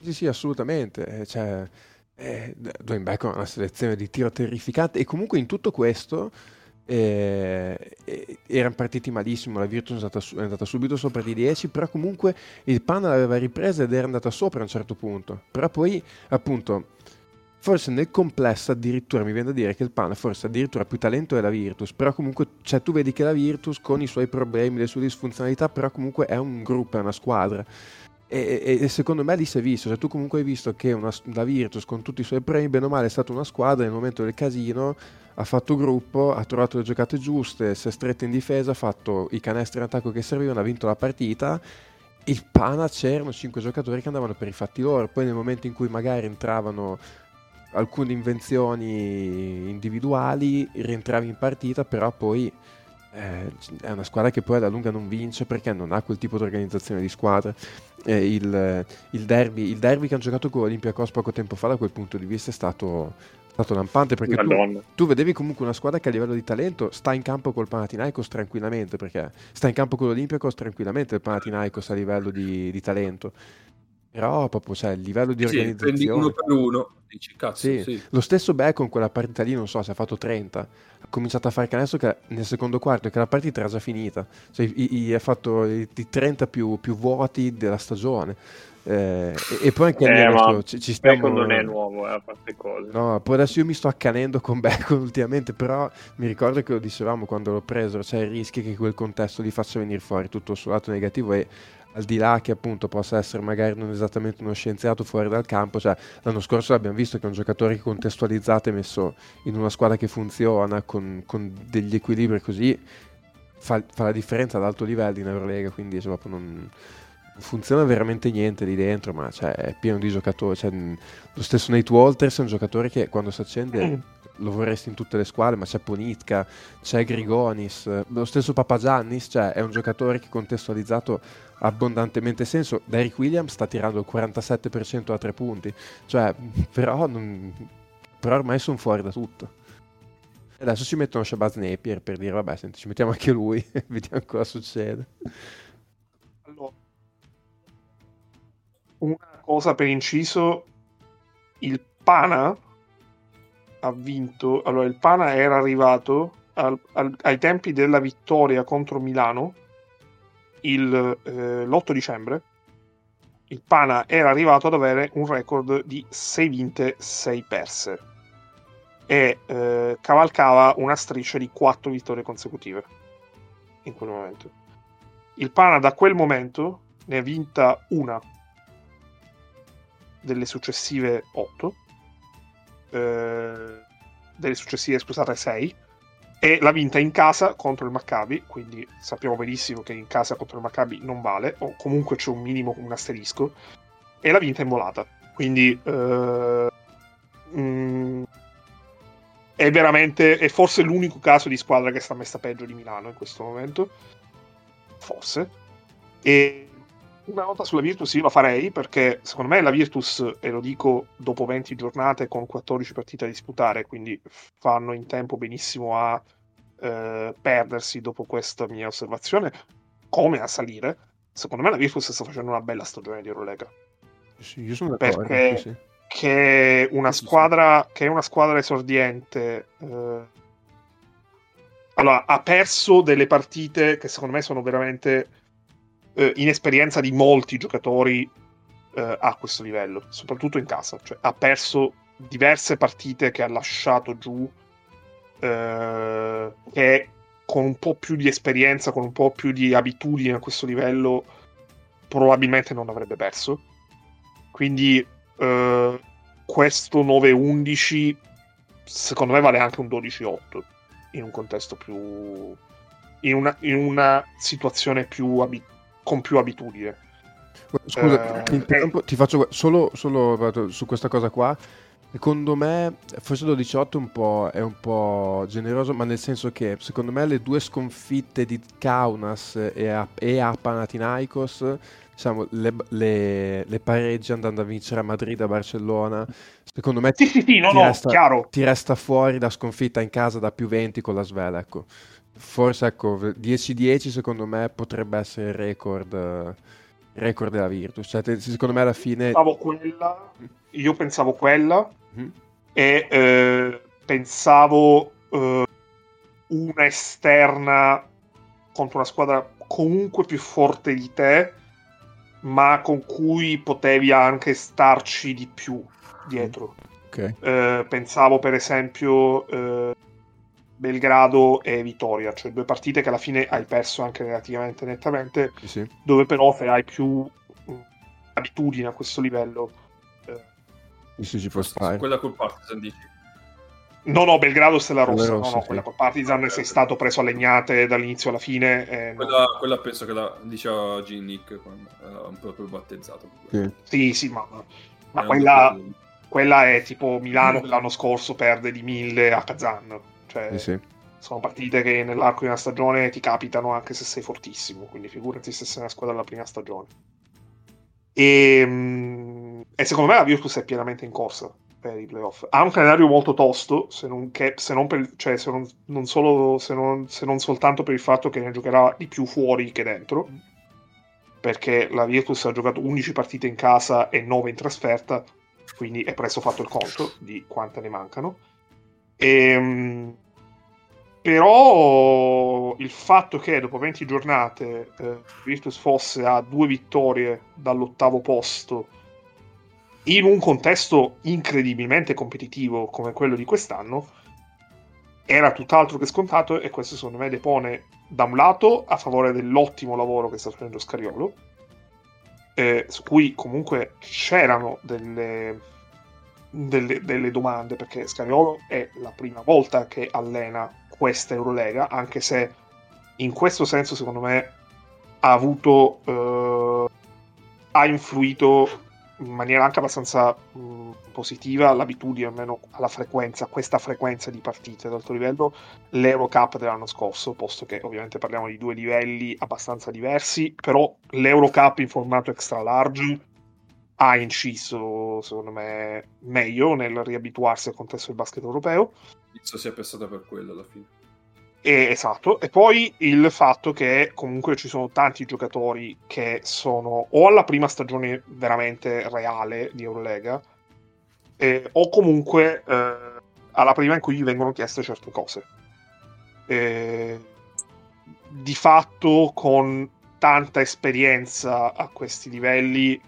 Sì, sì, assolutamente. eh, Cioè, eh, Dwayne ha una selezione di tiro terrificante e comunque in tutto questo eh, eh, erano partiti malissimo, la Virtus è andata, su- è andata subito sopra di 10, però comunque il Pana l'aveva ripresa ed era andata sopra a un certo punto. Però poi, appunto, forse nel complesso addirittura mi viene da dire che il Pana forse addirittura più talento è la Virtus, però comunque cioè, tu vedi che la Virtus con i suoi problemi, le sue disfunzionalità, però comunque è un gruppo, è una squadra. E, e- secondo me lì si è visto, cioè tu comunque hai visto che una, la Virtus con tutti i suoi premi, bene o male, è stata una squadra nel momento del casino, ha fatto gruppo, ha trovato le giocate giuste, si è stretta in difesa, ha fatto i canestri in attacco che servivano, ha vinto la partita. Il Pana c'erano 5 giocatori che andavano per i fatti loro, poi nel momento in cui magari entravano alcune invenzioni individuali, rientravi in partita, però poi eh, è una squadra che poi alla lunga non vince perché non ha quel tipo di organizzazione di squadra. Eh, il, il derby, il derby che hanno giocato con Olympiacos poco tempo fa da quel punto di vista è stato, stato lampante perché tu, tu vedevi comunque una squadra che a livello di talento sta in campo col Panathinaikos tranquillamente perché sta in campo con l'Olympiacos tranquillamente il Panathinaikos a livello di, di talento però proprio cioè, il livello di Sì, prendi organizzazione uno per uno, dici cazzo, sì. sì. Lo stesso Bacon quella partita lì, non so se ha fatto 30, ha cominciato a fare canestro che nel secondo quarto che la partita era già finita, cioè i- i- ha fatto i, i 30 più, più vuoti della stagione. Eh, e, e poi anche Eh, adesso ma ci, ci stiamo... Bacon non è nuovo, eh, a parte cose. No, poi adesso io mi sto accanendo con Bacon ultimamente, però mi ricordo che lo dicevamo quando l'ho preso, c'è il rischio che quel contesto gli faccia venire fuori tutto il suo lato negativo e al di là che appunto possa essere magari non esattamente uno scienziato fuori dal campo, cioè l'anno scorso abbiamo visto che è un giocatore contestualizzato e messo in una squadra che funziona con, con degli equilibri così fa, fa la differenza ad alto livello in Eurolega, quindi cioè, non funziona veramente niente lì dentro, ma cioè, è pieno di giocatori. Cioè, lo stesso Nate Walters è un giocatore che quando si accende *clears throat* lo vorresti in tutte le squadre, ma c'è Ponitka, c'è Grigonis, eh, lo stesso Papagiannis, cioè è un giocatore che contestualizzato ha abbondantemente senso. Derrick Williams sta tirando il 47% a tre punti, cioè, *laughs* però, non- però ormai sono fuori da tutto. Adesso ci mettono Shabazz Napier per dire, vabbè, senti, ci mettiamo anche lui, *laughs* vediamo cosa succede. Allora, una cosa per inciso, il Pana ha vinto, allora il Pana era arrivato al- al- ai tempi della vittoria contro Milano il, eh, l'8 dicembre, il Pana era arrivato ad avere un record di 6 vinte, 6 perse. E eh, cavalcava una striscia di 4 vittorie consecutive in quel momento. Il Pana da quel momento ne ha vinta una delle successive 8, delle successive, scusate, 6, e l'ha vinta in casa contro il Maccabi, quindi sappiamo benissimo che in casa contro il Maccabi non vale, o comunque c'è un minimo, un asterisco, e l'ha vinta in volata. Quindi eh, mm, è veramente, è forse l'unico caso di squadra che sta messa peggio di Milano in questo momento, forse. E una nota sulla Virtus io la farei perché secondo me la Virtus, e lo dico dopo 20 giornate con 14 partite da disputare, quindi fanno in tempo benissimo a eh, perdersi dopo questa mia osservazione, come a salire. Secondo me la Virtus sta facendo una bella stagione di Eurolega. Sì, io sono d'accordo. Perché- sì. Che è una squadra, che è una squadra esordiente. eh, allora, ha perso delle partite che secondo me sono veramente eh, inesperienza di molti giocatori eh, a questo livello, soprattutto in casa. Cioè, ha perso diverse partite che ha lasciato giù, eh, che con un po' più di esperienza, con un po' più di abitudine a questo livello, probabilmente non avrebbe perso. Quindi eh, questo 9-11 secondo me vale anche un 12-8 in un contesto più in una, in una situazione più abi- con più abitudine Scusa, eh, ti, eh. ti faccio solo, solo, su questa cosa qua. Secondo me, forse 12-8 un è un po' generoso, ma nel senso che secondo me le due sconfitte di Kaunas e a, e a Panathinaikos, diciamo, le, le, le, pareggi andando a vincere a Madrid, a Barcellona, secondo me sì, sì, sì, no, ti, no, resta, ti, resta, fuori la sconfitta in casa da più 20 con la Svela, ecco. Forse, ecco, 10-10 secondo me potrebbe essere il record record della Virtus. Cioè, secondo me alla fine. Pensavo quella, io pensavo quella mm-hmm. e eh, pensavo eh, una esterna contro una squadra comunque più forte di te, ma con cui potevi anche starci di più dietro. Okay. Eh, pensavo per esempio eh, Belgrado e Vittoria, cioè due partite che alla fine hai perso anche relativamente nettamente, sì, sì. dove però se hai più mm, abitudine a questo livello... Eh... Sì, ci può stare. Quella col Partizan dici? No, no, Belgrado Stella Rossa, Rossa no, no, sì. quella col Partizan sei stato preso a legnate dall'inizio alla fine. Eh, quella, no. quella, penso che la diceva Gin Nick quando era un po' più battezzato. Sì, sì, ma, ma quella, quella, è tipo Milano che l'anno scorso perde di mille a Kazan. Cioè, sì, sì. Sono partite che nell'arco di una stagione ti capitano anche se sei fortissimo, quindi figurati se sei una squadra della prima stagione. E, mm, e, secondo me la Virtus è pienamente in corsa per i playoff. Ha un calendario molto tosto, se non, che, se non, per, cioè, se non, non solo, se non, se non soltanto per il fatto che ne giocherà di più fuori che dentro, perché la Virtus ha giocato 11 partite in casa e 9 in trasferta, quindi è presto fatto il conto di quante ne mancano. E, ehm, però il fatto che dopo 20 giornate eh, Virtus fosse a due vittorie dall'ottavo posto in un contesto incredibilmente competitivo come quello di quest'anno era tutt'altro che scontato e questo secondo me depone da un lato a favore dell'ottimo lavoro che sta facendo Scariolo eh, su cui comunque c'erano delle, delle, delle domande perché Scariolo è la prima volta che allena questa Eurolega, anche se in questo senso secondo me ha avuto eh, ha influito in maniera anche abbastanza mh, positiva l'abitudine, almeno alla frequenza, questa frequenza di partite ad alto livello, l'Eurocup dell'anno scorso, posto che ovviamente parliamo di due livelli abbastanza diversi, però l'Eurocup in formato extra large ha inciso, secondo me, meglio nel riabituarsi al contesto del basket europeo. Penso sia pensata per quello alla fine. E, esatto, e poi il fatto che comunque ci sono tanti giocatori che sono o alla prima stagione veramente reale di Eurolega, eh, o comunque eh, alla prima in cui gli vengono chieste certe cose. Eh, di fatto, con tanta esperienza a questi livelli,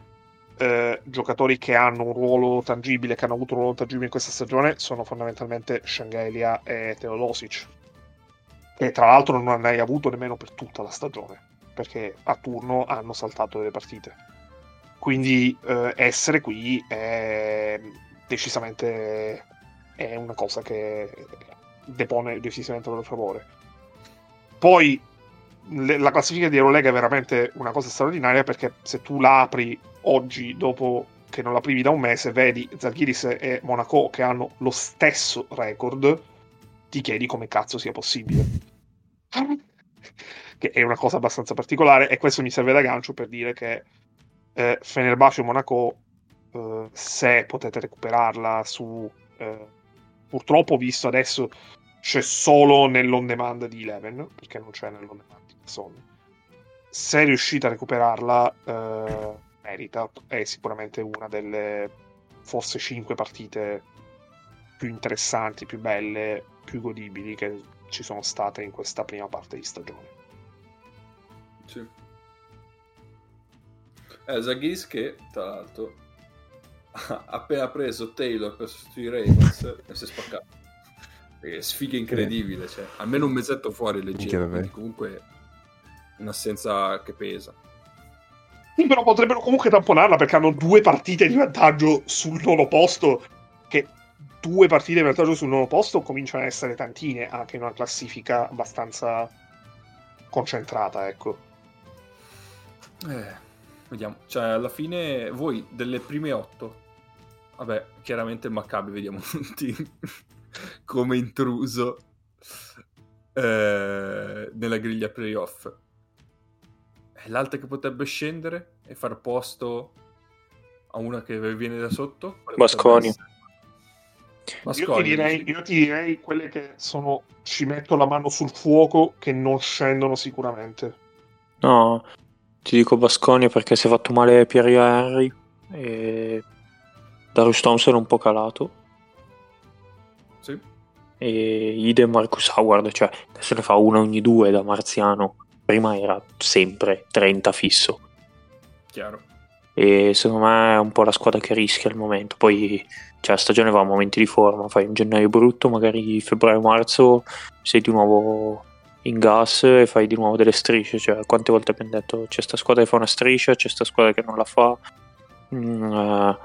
eh, giocatori che hanno un ruolo tangibile, che hanno avuto un ruolo tangibile in questa stagione, sono fondamentalmente Shangelia e Teodosic, che tra l'altro non hai avuto nemmeno per tutta la stagione, perché a turno hanno saltato delle partite. Quindi eh, essere qui è decisamente è una cosa che depone decisamente a loro favore. Poi la classifica di Eurolega è veramente una cosa straordinaria perché se tu la apri oggi, dopo che non la privi da un mese, vedi Zalgiris e Monaco che hanno lo stesso record, ti chiedi come cazzo sia possibile. *laughs* che è una cosa abbastanza particolare e questo mi serve da gancio per dire che eh, Fenerbahce e Monaco, eh, se potete recuperarla su... Eh, purtroppo visto adesso c'è solo nell'on demand di Eleven, perché non c'è nell'on demand Sony. Se riuscite a recuperarla, eh, merita, è sicuramente una delle forse 5 partite più interessanti, più belle, più godibili che ci sono state in questa prima parte di stagione. Sì. Eh, Zaghiris che, tra l'altro, *laughs* ha appena preso Taylor per sostituire Ravens e si è spaccato. Sfiga incredibile, cioè, almeno un mezzetto fuori leggero, comunque un'assenza che pesa. Sì, però potrebbero comunque tamponarla perché hanno due partite di vantaggio sul nono posto. Che due partite di vantaggio sul nono posto cominciano a essere tantine anche in una classifica abbastanza concentrata, ecco. Eh, vediamo. Cioè, alla fine, voi delle prime otto, vabbè, chiaramente il Maccabi vediamo *laughs* tutti come intruso eh, nella griglia playoff. L'altra che potrebbe scendere e far posto a una che viene da sotto? Basconi. Io ti, direi, io ti direi quelle che sono ci metto la mano sul fuoco che non scendono sicuramente. No, ti dico Basconi perché si è fatto male Pierre Henry e Darius Thompson è un po' calato. Sì. E idem Marcus Howard, cioè se ne fa una ogni due da Marziano. Prima era sempre 30 fisso. Chiaro. E secondo me è un po' la squadra che rischia al momento. Poi cioè, la stagione va a momenti di forma, fai un gennaio brutto, magari febbraio-marzo sei di nuovo in gas e fai di nuovo delle strisce. Cioè, quante volte abbiamo detto c'è sta squadra che fa una striscia, c'è sta squadra che non la fa. Mm, uh,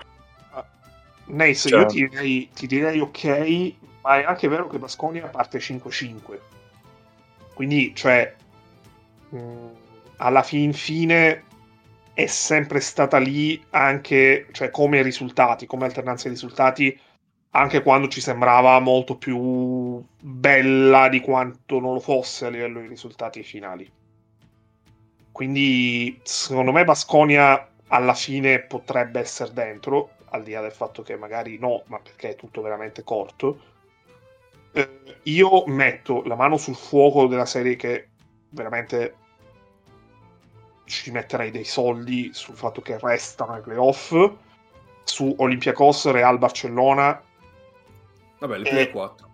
Nice, cioè... io ti direi, ti direi, ok, ma è anche vero che Basconia parte 5-5. Quindi, cioè, alla fin fine è sempre stata lì anche, cioè, come risultati, come alternanza di risultati, anche quando ci sembrava molto più bella di quanto non lo fosse a livello di risultati finali. Quindi, secondo me, Basconia alla fine potrebbe essere dentro al di là del fatto che magari no, ma perché è tutto veramente corto. Eh, io metto la mano sul fuoco della serie che veramente ci metterei dei soldi sul fatto che restano ai playoff su Olympiacos, Real Barcellona. Vabbè, le prime 4.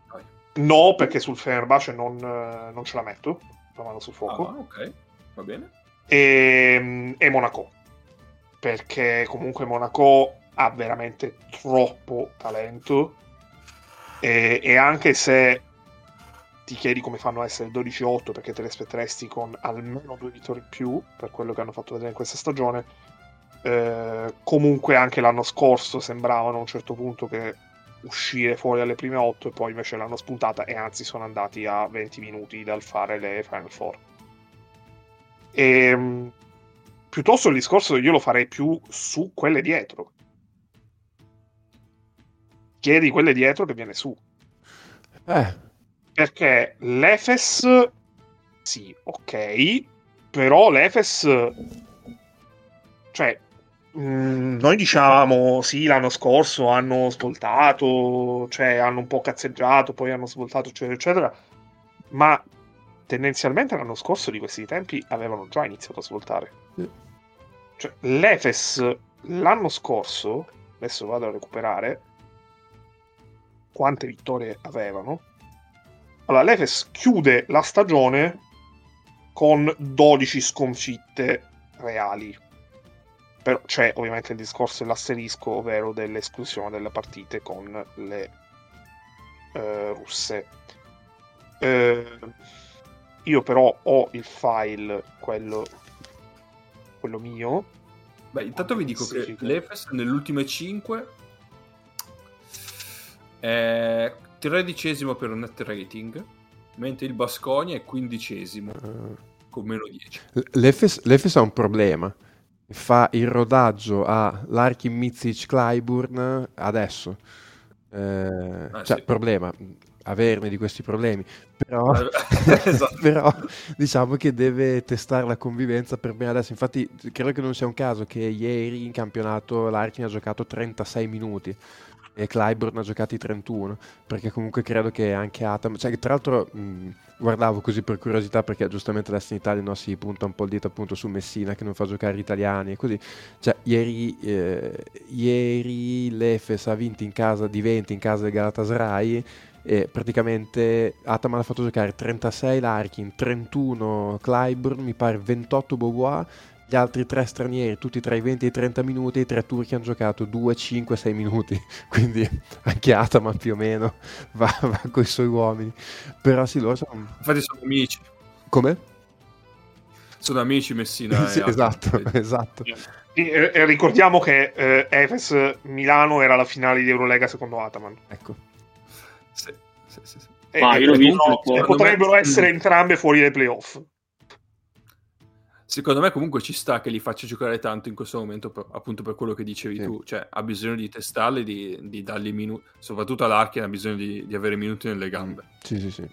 No, perché sul Fenerbahce non, non, ce la metto, la mano sul fuoco. Ah, ok, va bene. E, e Monaco. Perché comunque Monaco ha veramente troppo talento e, e, anche se ti chiedi come fanno a essere 12-8 perché te le aspetteresti con almeno due vittorie in più per quello che hanno fatto vedere in questa stagione eh, comunque anche l'anno scorso sembravano a un certo punto che uscire fuori alle prime 8 e poi invece l'hanno spuntata e anzi sono andati a 20 minuti dal fare le Final Four e ehm, piuttosto il discorso io lo farei più su quelle dietro chiedi quelle dietro che viene su. Eh. Perché l'Efes, sì, ok, però l'Efes, cioè, mh, mm, noi diciamo, sì, l'anno scorso hanno svoltato, cioè hanno un po' cazzeggiato, poi hanno svoltato, eccetera, eccetera, ma tendenzialmente l'anno scorso di questi tempi avevano già iniziato a svoltare. Cioè, l'Efes l'anno scorso, adesso vado a recuperare, quante vittorie avevano. Allora, l'Efes chiude la stagione con 12 sconfitte reali. Però c'è ovviamente il discorso dell'asterisco, ovvero dell'esclusione delle partite con le eh, russe. Eh, io però ho il file, quello, quello mio. Beh, intanto vi dico che l'Efes nelle ultime 5 è tredicesimo per un net rating, mentre il Basconia è quindicesimo uh. con meno 10. L'Efes, L'Efes ha un problema. Fa il rodaggio a Larkin, Mizic, Clyburn adesso. Eh, ah, cioè, sì. problema averne di questi problemi, però, *laughs* esatto. *laughs* però, diciamo che deve testare la convivenza per bene adesso. Infatti, credo che non sia un caso che ieri in campionato Larkin ha giocato 36 minuti e Clyburn ha giocato i 31 perché comunque credo che anche Atam cioè tra l'altro mh, guardavo così per curiosità perché giustamente adesso in Italia no, si punta un po' il dito appunto su Messina che non fa giocare italiani e così. Cioè ieri, eh, ieri l'Efes ha vinto in casa di 20 in casa del Galatasaray e praticamente Ataman ha fatto giocare 36 Larkin, 31 Clyburn, mi pare 28 Beauvoir gli altri tre stranieri, tutti tra i 20 e i 30 minuti, i tre turchi hanno giocato 2, 5, 6 minuti, *laughs* quindi anche Ataman più o meno *laughs* va, va con i suoi uomini. Però sì, loro sono... Infatti sono amici. Come? Sono amici Messina. *laughs* sì, esatto, esatto. E, e ricordiamo che eh, Efes Milano era la finale di Eurolega secondo Ataman. Ecco. Sì, sì, sì, sì. E, ah, io l'ho visto, e potrebbero me... essere entrambe fuori dai playoff. Secondo me comunque ci sta che li faccia giocare tanto in questo momento, per, appunto per quello che dicevi sì. tu, cioè ha bisogno di testarli, di, di dargli minuti, soprattutto all'Arkin ha bisogno di, di, avere minuti nelle gambe. Sì, sì, sì.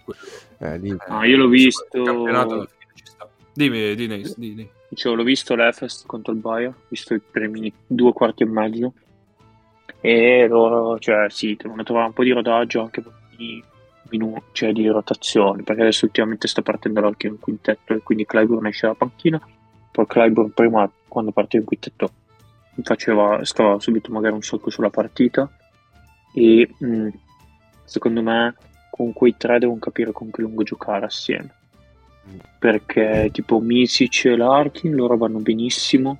Eh, lì... ah, io l'ho visto... Il campionato alla fine ci sta. Dimmi, dimmi, dimmi. Dicevo, l'ho visto l'Efest contro il Bayern, ho visto i primi due quarti e mezzo e loro, cioè sì, devono trovare un po' di rodaggio anche per i minu- cioè di rotazione, perché adesso ultimamente sta partendo l'Archie in quintetto e quindi Clyburn esce dalla panchina, poi Clyburn prima quando partiva in quintetto faceva, stava subito magari un socco sulla partita. E mh, mm, secondo me con quei tre devono capire con che lungo giocare assieme. Perché tipo Misic e Larkin loro vanno benissimo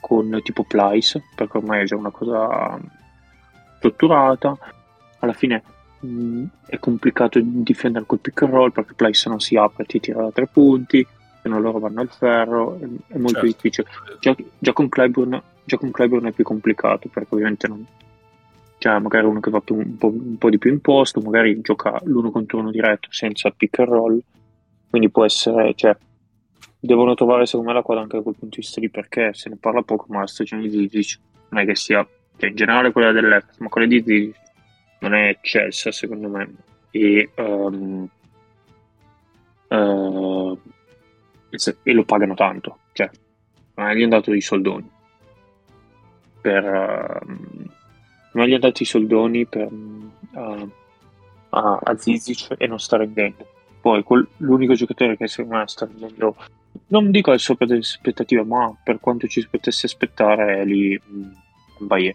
con tipo Plyce perché ormai è già una cosa strutturata. Alla fine mh, è complicato difendere col pick and roll perché Plyce non si apre ti tira da tre punti se non loro vanno al ferro è, è molto certo. difficile già, già, con Clyburn, già con Clyburn è più complicato perché ovviamente non cioè magari uno che va più, un, po', un po' di più imposto magari gioca l'uno contro uno diretto senza pick and roll quindi può essere, cioè, devono trovare secondo me la quadra anche da quel punto di vista lì perché se ne parla poco, ma la stagione di Zizic non è che sia, cioè in generale quella dell'Efes, ma quella di Zizic non è eccelsa secondo me. E, um, uh, e lo pagano tanto, cioè non gli dato i soldoni per uh, non gli hanno dato i soldoni per, uh, a, a Zizic e non sta rendendo poi quel, l'unico giocatore che secondo me sta rendendo, non dico al sopra delle aspettative, ma per quanto ci potesse aspettare è lì Bayer.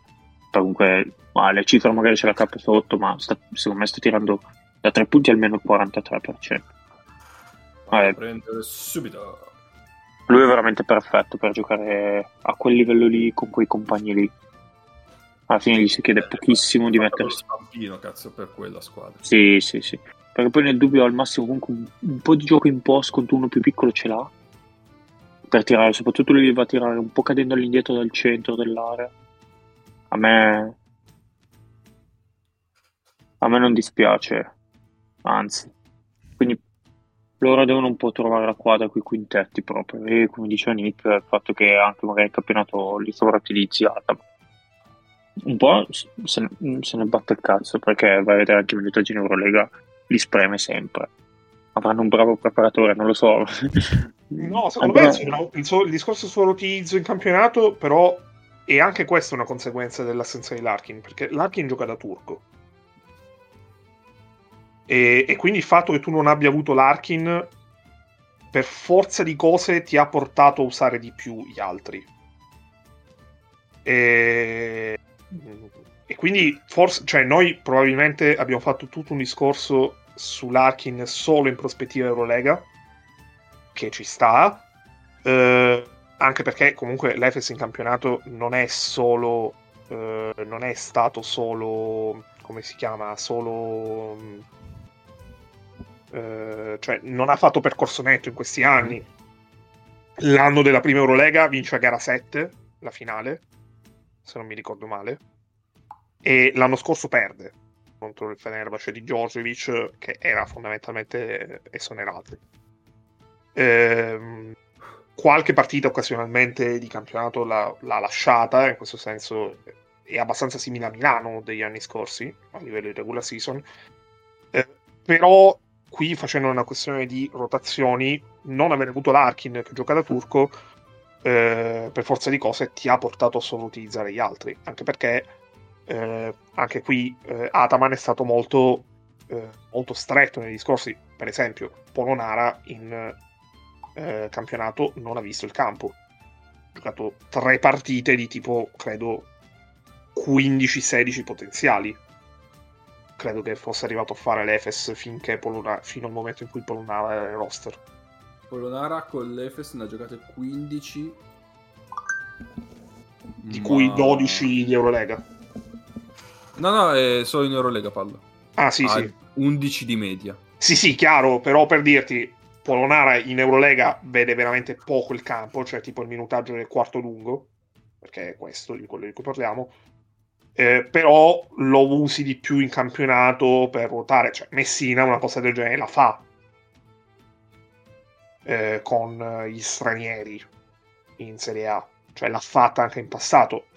Comunque ma le cifre magari ce la cappa sotto, ma sta, secondo me sta tirando da tre punti almeno il 43%. Eh, prendere subito. Lui è veramente perfetto per giocare a quel livello lì con quei compagni lì. Alla fine gli si chiede eh, pochissimo di mettersi. stampino, cazzo, per quella squadra. Sì, sì, sì. Perché poi nel dubbio al massimo comunque un, un po' di gioco in post contro uno più piccolo ce l'ha. Per tirare, soprattutto lui va a tirare un po' cadendo all'indietro dal centro dell'area. A me... A me non dispiace. Anzi. Quindi loro devono un po' trovare la quadra con i quintetti proprio. E come diceva Nick, il fatto che anche magari il campionato li sovrautilizzata un po' se ne, se ne batte il cazzo perché vai a vedere anche i minutaggi in Eurolega li spreme sempre. Avranno un bravo preparatore, non lo so. No, secondo me il, il, il discorso sull'utilizzo in campionato, però, è anche questa una conseguenza dell'assenza di Larkin, perché Larkin gioca da turco. E, e quindi il fatto che tu non abbia avuto Larkin, per forza di cose, ti ha portato a usare di più gli altri. E e quindi forse, cioè noi probabilmente abbiamo fatto tutto un discorso sull'Arkin solo in prospettiva Eurolega, che ci sta, eh, anche perché comunque l'Efes in campionato non è solo, eh, non è stato solo, come si chiama, solo, eh, cioè non ha fatto percorso netto in questi anni. L'anno della prima Eurolega vince a gara 7, la finale, se non mi ricordo male e l'anno scorso perde contro il Fenerbahce di Djordjevic che era fondamentalmente esonerato. Ehm, qualche partita occasionalmente di campionato l'ha, l'ha, lasciata, in questo senso è abbastanza simile a Milano degli anni scorsi a livello di regular season, eh, però qui facendo una questione di rotazioni, non aver avuto l'Arkin che gioca da turco, eh, per forza di cose ti ha portato a solo utilizzare gli altri, anche perché eh, anche qui eh, Ataman è stato molto, eh, molto stretto nei discorsi. Per esempio, Polonara in eh, campionato non ha visto il campo. Ha giocato tre partite di tipo, credo, 15-16 potenziali. Credo che fosse arrivato a fare l'Efes finché Polonara, fino al momento in cui Polonara era il roster. Polonara con l'Efes ne ha giocate 15 di ma... cui 12 di Eurolega. No, no, è solo in Eurolega parlo. Ah, sì, ha sì. 11 di media. Sì, sì, chiaro, però per dirti, Polonara in Eurolega vede veramente poco il campo, cioè tipo il minutaggio del quarto lungo, perché è questo di quello di cui parliamo. Eh, però lo usi di più in campionato per ruotare. Cioè, Messina una cosa del genere la fa eh, con gli stranieri in Serie A, cioè l'ha fatta anche in passato.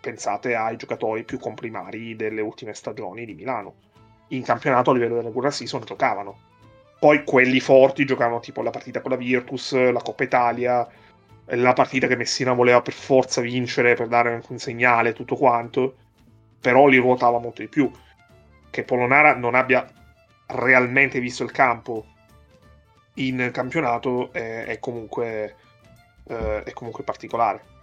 Pensate ai giocatori più comprimari delle ultime stagioni di Milano. In campionato a livello della regular season giocavano. Poi quelli forti giocavano tipo la partita con la Virtus, la Coppa Italia, la partita che Messina voleva per forza vincere per dare anche un segnale, tutto quanto. Però li ruotava molto di più. Che Polonara non abbia realmente visto il campo in campionato è, è, comunque, eh, è comunque particolare.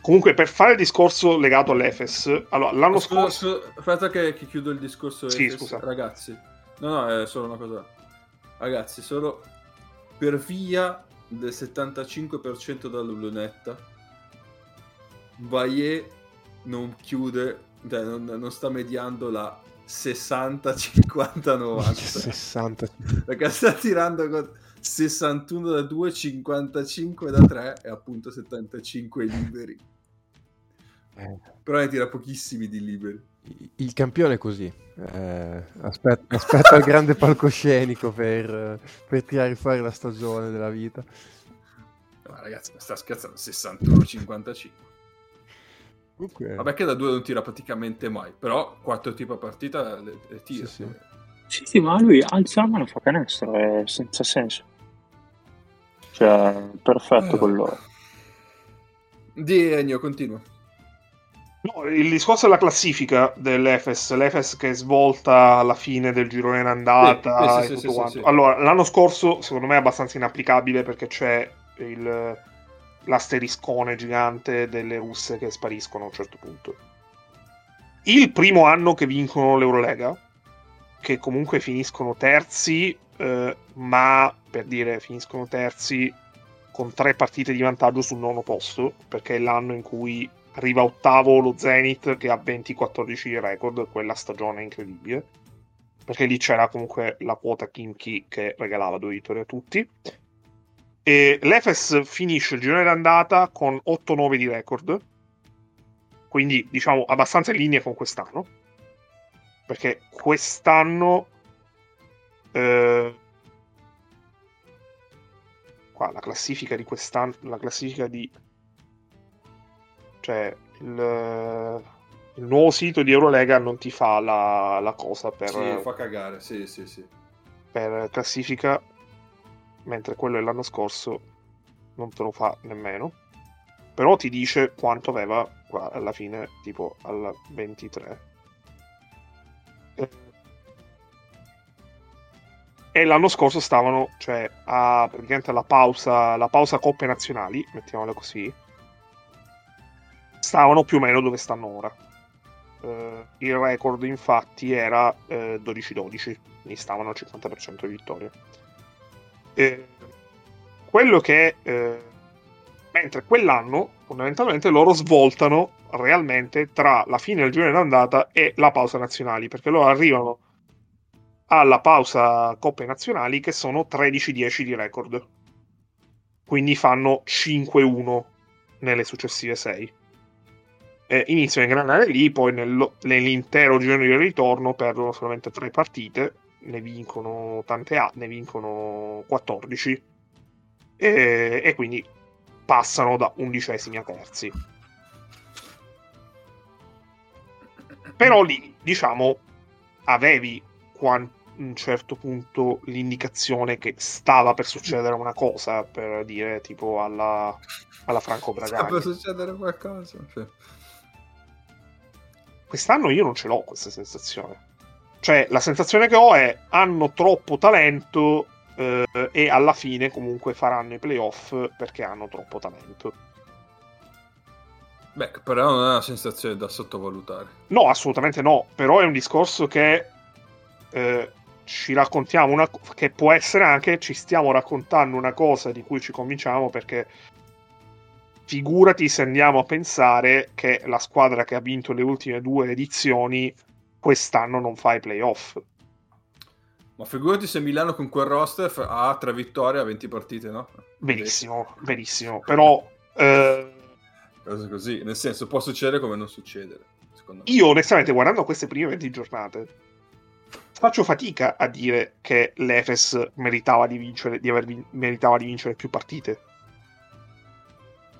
Comunque, per fare il discorso legato all'Efes, allora, l'anno scusa, scorso. Aspetta che, che, chiudo il discorso. Sì, Efes. scusa. Ragazzi, no, no, è solo una cosa. Ragazzi, solo per via del 75% dalla lunetta, Bayer non chiude, cioè non, non sta mediando la 60, 50, 90. 60. Perché sta tirando con 61 da 2, 55 da 3 e appunto 75 liberi. Eh. Però ne tira pochissimi di liberi. Il campione è così. Eh, aspetta, *laughs* aspetta il grande palcoscenico per, per tirare fuori la stagione della vita. Ma ragazzi, mi sta scherzando 61-55. Okay. Vabbè che da due non tira praticamente mai, però quattro tipi a partita le, le tira. Sì, sì. sì, sì ma lui alza la mano fa canestro, è senza senso. Cioè, perfetto eh. quello. Di Ennio, continua. No, il discorso è la classifica dell'Efes, l'Efes che svolta alla fine del girone in andata sì, sì, quanto. Allora, l'anno scorso secondo me è abbastanza inapplicabile perché c'è il l'asteriscone gigante delle russe che spariscono a un certo punto. Il primo anno che vincono l'Eurolega, che comunque finiscono terzi, eh, ma per dire finiscono terzi con tre partite di vantaggio sul nono posto, perché è l'anno in cui arriva ottavo lo Zenith che ha 20-14 di record, quella stagione incredibile, perché lì c'era comunque la quota Kimchi che regalava due vittorie a tutti. E l'Efes finisce il girone d'andata con 8-9 di record, quindi diciamo abbastanza in linea con quest'anno, perché quest'anno eh, qua la classifica di quest'anno, la classifica di cioè il, il nuovo sito di Eurolega non ti fa la, la cosa per sì, fa cagare, sì, sì, sì. Per classifica mentre quello dell'anno scorso non te lo fa nemmeno. Però ti dice quanto aveva qua alla fine, tipo al 23. E l'anno scorso stavano, cioè, a praticamente la pausa, la pausa coppe nazionali, mettiamola così, stavano più o meno dove stanno ora. Uh, il record infatti era eh, 12-12, quindi stavano al 50% di vittorie. Eh, quello che eh, mentre quell'anno fondamentalmente loro svoltano realmente tra la fine del girone d'andata e la pausa nazionali perché loro arrivano alla pausa coppe nazionali che sono 13-10 di record quindi fanno 5-1 nelle successive 6 eh, iniziano a ingranare lì poi nel, nell'intero girone di ritorno perdono solamente 3 partite ne vincono tante A, ne vincono 14 e, e quindi passano da undicesimi a terzi. Però lì, diciamo, avevi a un certo punto l'indicazione che stava per succedere una cosa, per dire tipo alla, alla Franco Bragani. Stava per succedere qualcosa. Cioè. Quest'anno io non ce l'ho questa sensazione. Cioè, la sensazione che ho è hanno troppo talento eh, e alla fine comunque faranno i playoff perché hanno troppo talento. Beh, però non è una sensazione da sottovalutare. No, assolutamente no, però è un discorso che eh, ci raccontiamo una che può essere anche ci stiamo raccontando una cosa di cui ci convinciamo perché figurati se andiamo a pensare che la squadra che ha vinto le ultime due edizioni quest'anno non fa i playoff. Ma figurati se Milano con quel roster ha tre vittorie a 20 partite, no? Benissimo, benissimo. Però... Eh... Cose così, nel senso può succedere come non succedere. Io onestamente guardando queste prime 20 giornate faccio fatica a dire che l'Efes meritava di vincere, di aver vin- meritava di vincere più partite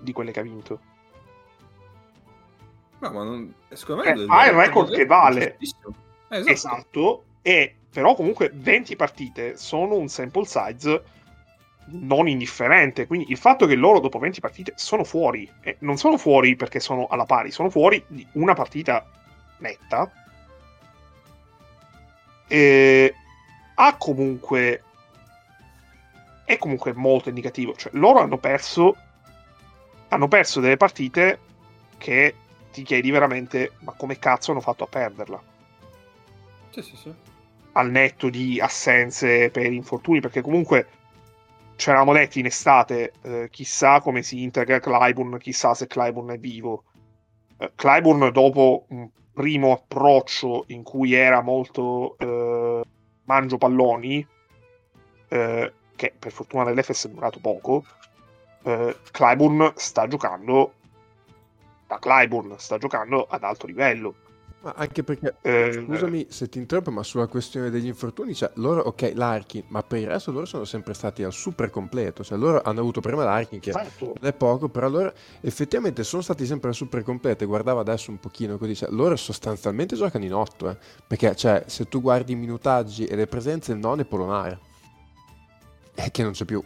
di quelle che ha vinto. No, ma non, secondo me eh, ha il record che vale. Esatto. esatto. E però comunque 20 partite sono un sample size non indifferente. Quindi il fatto che loro dopo 20 partite sono fuori, e non sono fuori perché sono alla pari, sono fuori di una partita netta, e ha comunque è comunque molto indicativo. Cioè, loro hanno perso hanno perso delle partite che ti chiedi veramente ma come cazzo hanno fatto a perderla? Sì, sì, sì. Al netto di assenze per infortuni, perché comunque ci eravamo detti in estate, eh, chissà come si integra Clyburn, chissà se Clyburn è vivo. Eh, Clyburn dopo un primo approccio in cui era molto eh, mangio palloni, eh, che per fortuna dell'Efes è durato poco, eh, Clyburn sta giocando da Clyburn, sta giocando ad alto livello. Ma anche perché, eh, scusami se ti interrompo, ma sulla questione degli infortuni, cioè loro, ok, l'Arkin, ma per il resto loro sono sempre stati al super completo, cioè loro hanno avuto prima l'Arkin che certo. è poco, però loro effettivamente sono stati sempre al super completo e guardavo adesso un pochino così, cioè loro sostanzialmente giocano in otto, eh, perché cioè se tu guardi i minutaggi e le presenze il non è Polonare, è che non c'è più.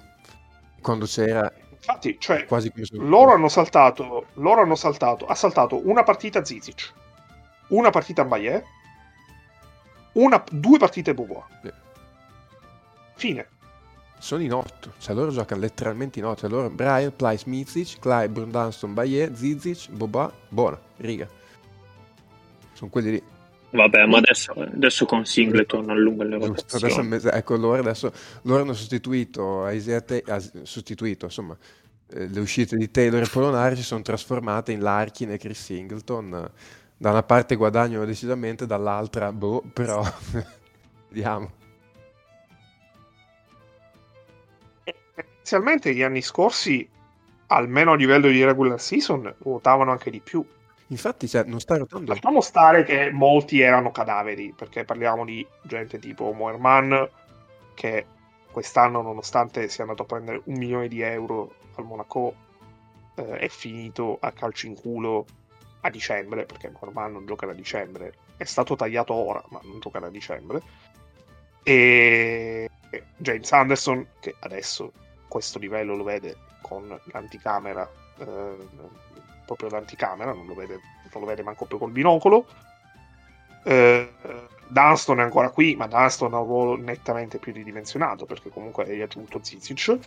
Quando c'era Infatti, cioè, loro hanno saltato, loro hanno saltato, ha saltato una partita Zizic, una partita Bayer, una, due partite Bobois. Sì. Fine. Sono in otto, cioè loro giocano letteralmente in otto. Allora Brian, Plyce, Mizic, Clyburn, Dunston, Bayer, Zizic, Boba, buona, riga. Sono quelli lì. Vabbè, ma adesso, adesso con Singleton allunga le rotazioni. Adesso, ecco, loro adesso loro hanno sostituito Isaiah sostituito, insomma, eh, le uscite di Taylor e Polonari si sono trasformate in Larkin e Chris Singleton. Da una parte guadagnano decisamente, dall'altra, boh, però *laughs* vediamo. Inizialmente gli anni scorsi, almeno a livello di regular season, ruotavano anche di più. Infatti, cioè, non sta rotando. Lasciamo stare che molti erano cadaveri, perché parliamo di gente tipo Moerman, che quest'anno, nonostante sia andato a prendere un milione di euro al Monaco, eh, è finito a calcio in culo a dicembre, perché Moerman non gioca da dicembre. È stato tagliato ora, ma non gioca da dicembre. E James Anderson, che adesso questo livello lo vede con l'anticamera. Eh, proprio l'anticamera, non lo vede, non lo vede manco più col binocolo. Eh, Dunston è ancora qui, ma Dunston ha un ruolo nettamente più ridimensionato perché comunque è aggiunto Zizic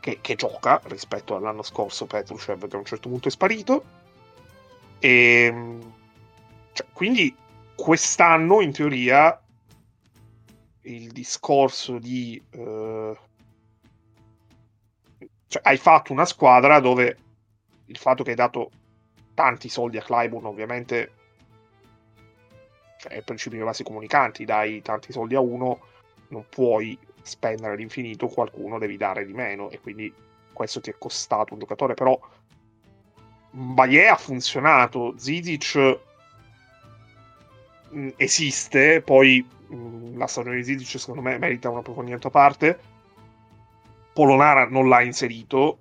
che, che, gioca rispetto all'anno scorso Petrushev che a un certo punto è sparito. E, ehm, cioè, quindi quest'anno in teoria il discorso di... Eh, cioè, hai fatto una squadra dove il fatto che hai dato tanti soldi a Clyburn ovviamente cioè, è il principio dei vasi comunicanti, dai tanti soldi a uno, non puoi spendere all'infinito, qualcuno devi dare di meno e quindi questo ti è costato un giocatore, però Baie ha funzionato, Zizic mm, esiste, poi mm, la stagione di Zizic secondo me merita un approfondimento a parte, Polonara non l'ha inserito,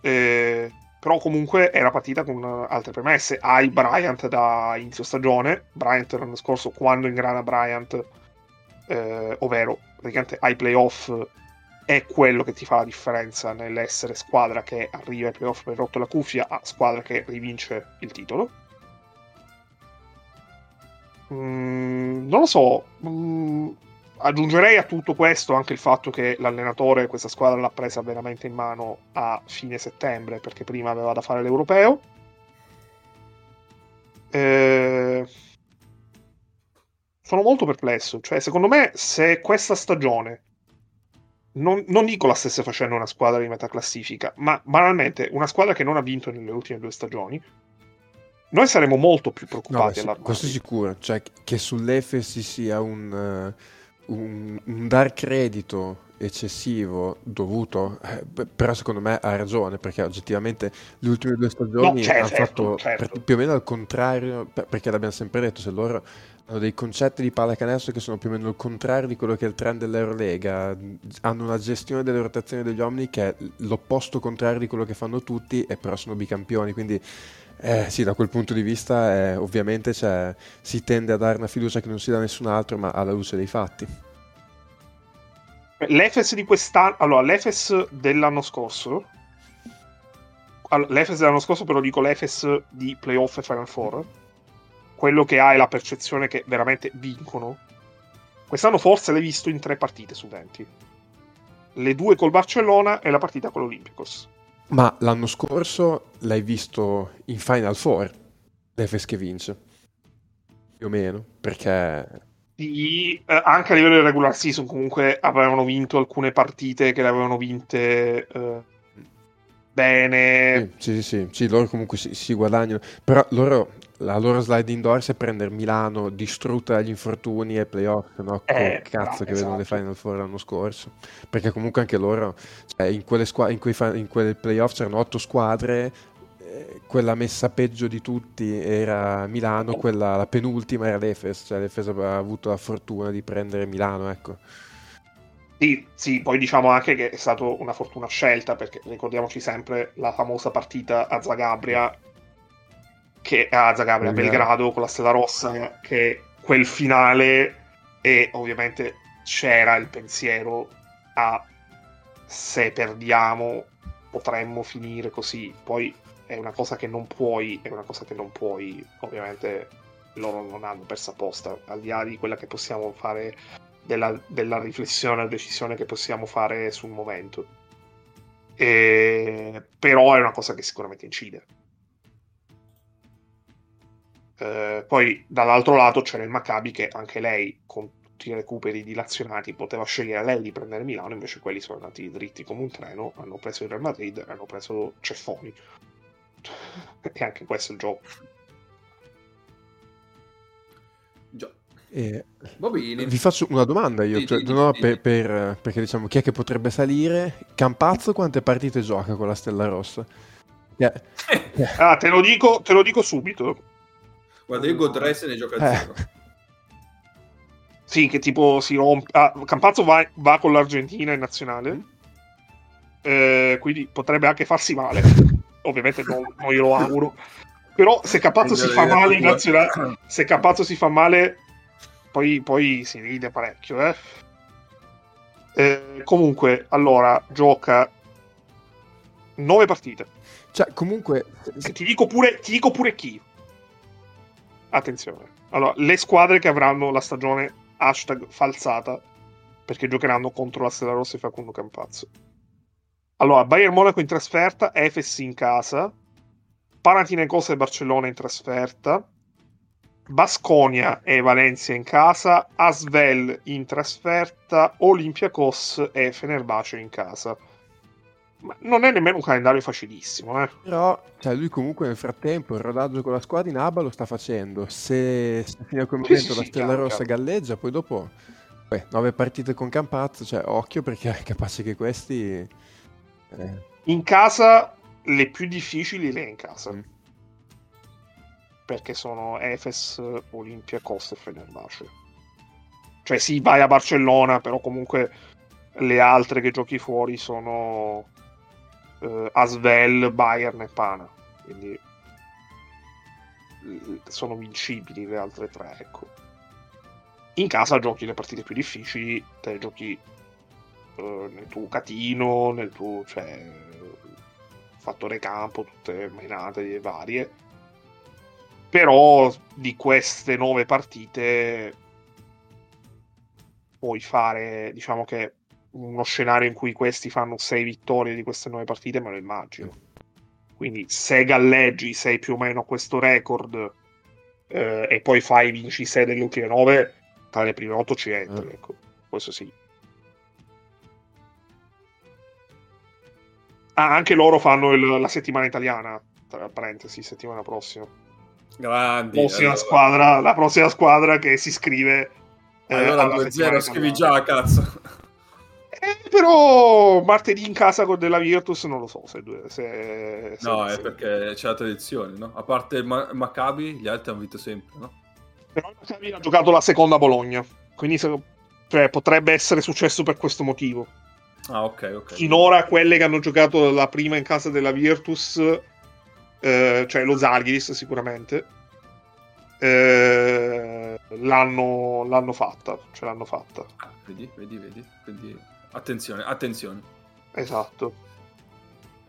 eh, però comunque era partita con altre premesse. Hai Bryant da inizio stagione, Bryant l'anno scorso quando ingrana Bryant, eh, ovvero praticamente ai playoff è quello che ti fa la differenza nell'essere squadra che arriva ai playoff per rotto la cuffia a squadra che rivince il titolo. Mm, non lo so, mm, Aggiungerei a tutto questo anche il fatto che l'allenatore questa squadra l'ha presa veramente in mano a fine settembre perché prima aveva da fare l'europeo. Eh... Sono molto perplesso. Cioè, secondo me, se questa stagione non, non, dico la stesse facendo una squadra di metà classifica, ma banalmente una squadra che non ha vinto nelle ultime due stagioni, noi saremmo molto più preoccupati. No, beh, questo è sicuro, cioè che sull'Efes sia un, uh, un, un dar credito eccessivo dovuto, eh, però secondo me ha ragione perché oggettivamente le ultime due stagioni no, certo, hanno fatto certo. più o meno al contrario, perché l'abbiamo sempre detto, se loro hanno dei concetti di pallacanestro che sono più o meno il contrario di quello che è il trend dell'Eurolega, hanno una gestione delle rotazioni degli uomini che è l'opposto contrario di quello che fanno tutti e però sono bicampioni, quindi eh, sì, da quel punto di vista eh, ovviamente si tende a dare una fiducia che non si dà a nessun altro, ma alla luce dei fatti. L'Efes di quest'anno, allora l'Efes dell'anno scorso, allora, l'Efes dell'anno scorso però dico l'Efes di playoff e Final Four, quello che ha è la percezione che veramente vincono. Quest'anno forse l'hai visto in tre partite su 20. Le due col Barcellona e la partita con l'Olympiacos. Ma l'anno scorso l'hai visto in Final Four, l'Efes che vince. Più o meno, perché... Sì, eh, anche a livello di regular season comunque avevano vinto alcune partite che le avevano vinte eh, bene. Sì, sì, sì, sì, loro comunque si, si, guadagnano. Però loro, la loro slide indoor è prendere Milano distrutta dagli infortuni e playoff, no? Eh, cazzo che esatto. vedono le Final Four l'anno scorso. Perché comunque anche loro, cioè, in, quelle squa- in, quei fa- in quelle playoff c'erano otto squadre, quella messa peggio di tutti era Milano, quella la penultima era l'Efes, cioè l'Efes aveva avuto la fortuna di prendere Milano, ecco. Sì, sì, poi diciamo anche che è stata una fortuna scelta, perché ricordiamoci sempre la famosa partita a Zagabria, che a Zagabria, a Belgrado con la Stella Rossa, che quel finale e ovviamente c'era il pensiero a se perdiamo potremmo finire così. Poi è una cosa che non puoi, è una cosa che non puoi, ovviamente loro non hanno persa apposta, al di là di quella che possiamo fare della, della riflessione o decisione che possiamo fare sul momento. E... Però è una cosa che sicuramente incide. Eh, poi dall'altro lato c'era il Maccabi che anche lei con tutti i recuperi dilazionati poteva scegliere lei di prendere Milano invece quelli sono andati dritti come un treno hanno preso il Real Madrid hanno preso Ceffoni *laughs* e anche questo è il gioco Eh, vi faccio una domanda io, cioè, no, per, per, perché diciamo chi è che potrebbe salire? Campazzo quante partite gioca con la Stella Rossa? Yeah. *laughs* ah, te lo, dico, te lo dico subito. Guarda, io Godre se ne gioca a zero. Eh. Sì, che tipo si rompe. Ah, Campazzo va, va, con l'Argentina in nazionale. Mm. Eh, quindi potrebbe anche farsi male. Ovviamente non, non glielo auguro. Però se Campazzo si fa male in nazionale, se Campazzo si fa male poi, poi si ride parecchio, eh. eh. Comunque, allora, gioca nove partite. Cioè, comunque... Ti dico pure, ti dico pure chi. Attenzione. Allora, le squadre che avranno la stagione hashtag falsata, perché giocheranno contro la Stella Rossa e Facundo Campazzo. Allora, Bayern Monaco in trasferta, Efes in casa, Panathinaikos e Barcellona in trasferta, Basconia e Valencia in casa, Asvel in trasferta, Olympiacos e Fenerbahce in casa. Ma non è nemmeno un calendario facilissimo, eh. Però, cioè, lui comunque nel frattempo il rodaggio con la squadra in ABA lo sta facendo. Se, se fino a quel momento sì, sì, la Stella Rossa galleggia, poi dopo... Beh, nove partite con Campazzo, cioè occhio perché è capace che questi... Eh. In casa, le più difficili le è in casa. Mm perché sono Efes, Olympiacos e Fenerbahce. Cioè sì, vai a Barcellona, però comunque le altre che giochi fuori sono eh, Asvel, Bayern e Pana. Quindi eh, sono vincibili le altre tre, ecco. In casa giochi le partite più difficili, te giochi eh, nel tuo catino, nel tuo cioè, fattore campo, tutte menate varie però di queste nove partite puoi fare, diciamo che uno scenario in cui questi fanno sei vittorie di queste nove partite me lo immagino. Quindi se galleggi, sei più o meno a questo record eh, e poi fai vinci 6 delle ultime nove, tra le prime otto ci entri, mm. ecco. Questo sì. Ah, anche loro fanno il, la settimana italiana, tra parentesi, settimana prossima. Grandi. Prossima allora. squadra, la prossima squadra che si iscrive allora 2-0 scrivi già, cazzo. Eh, però martedì in casa con della Virtus non lo so se, se, se no se, è perché c'è la tradizione no? a parte il Ma- Maccabi gli altri hanno vinto sempre no? però il Maccabi ha giocato la seconda Bologna quindi cioè, potrebbe essere successo per questo motivo ah ok ok finora quelle che hanno giocato la prima in casa della Virtus eh, cioè lo Zalgiris sicuramente eh, l'hanno, l'hanno fatta ce l'hanno fatta ah, vedi vedi vedi quindi Attenzione, attenzione. Esatto.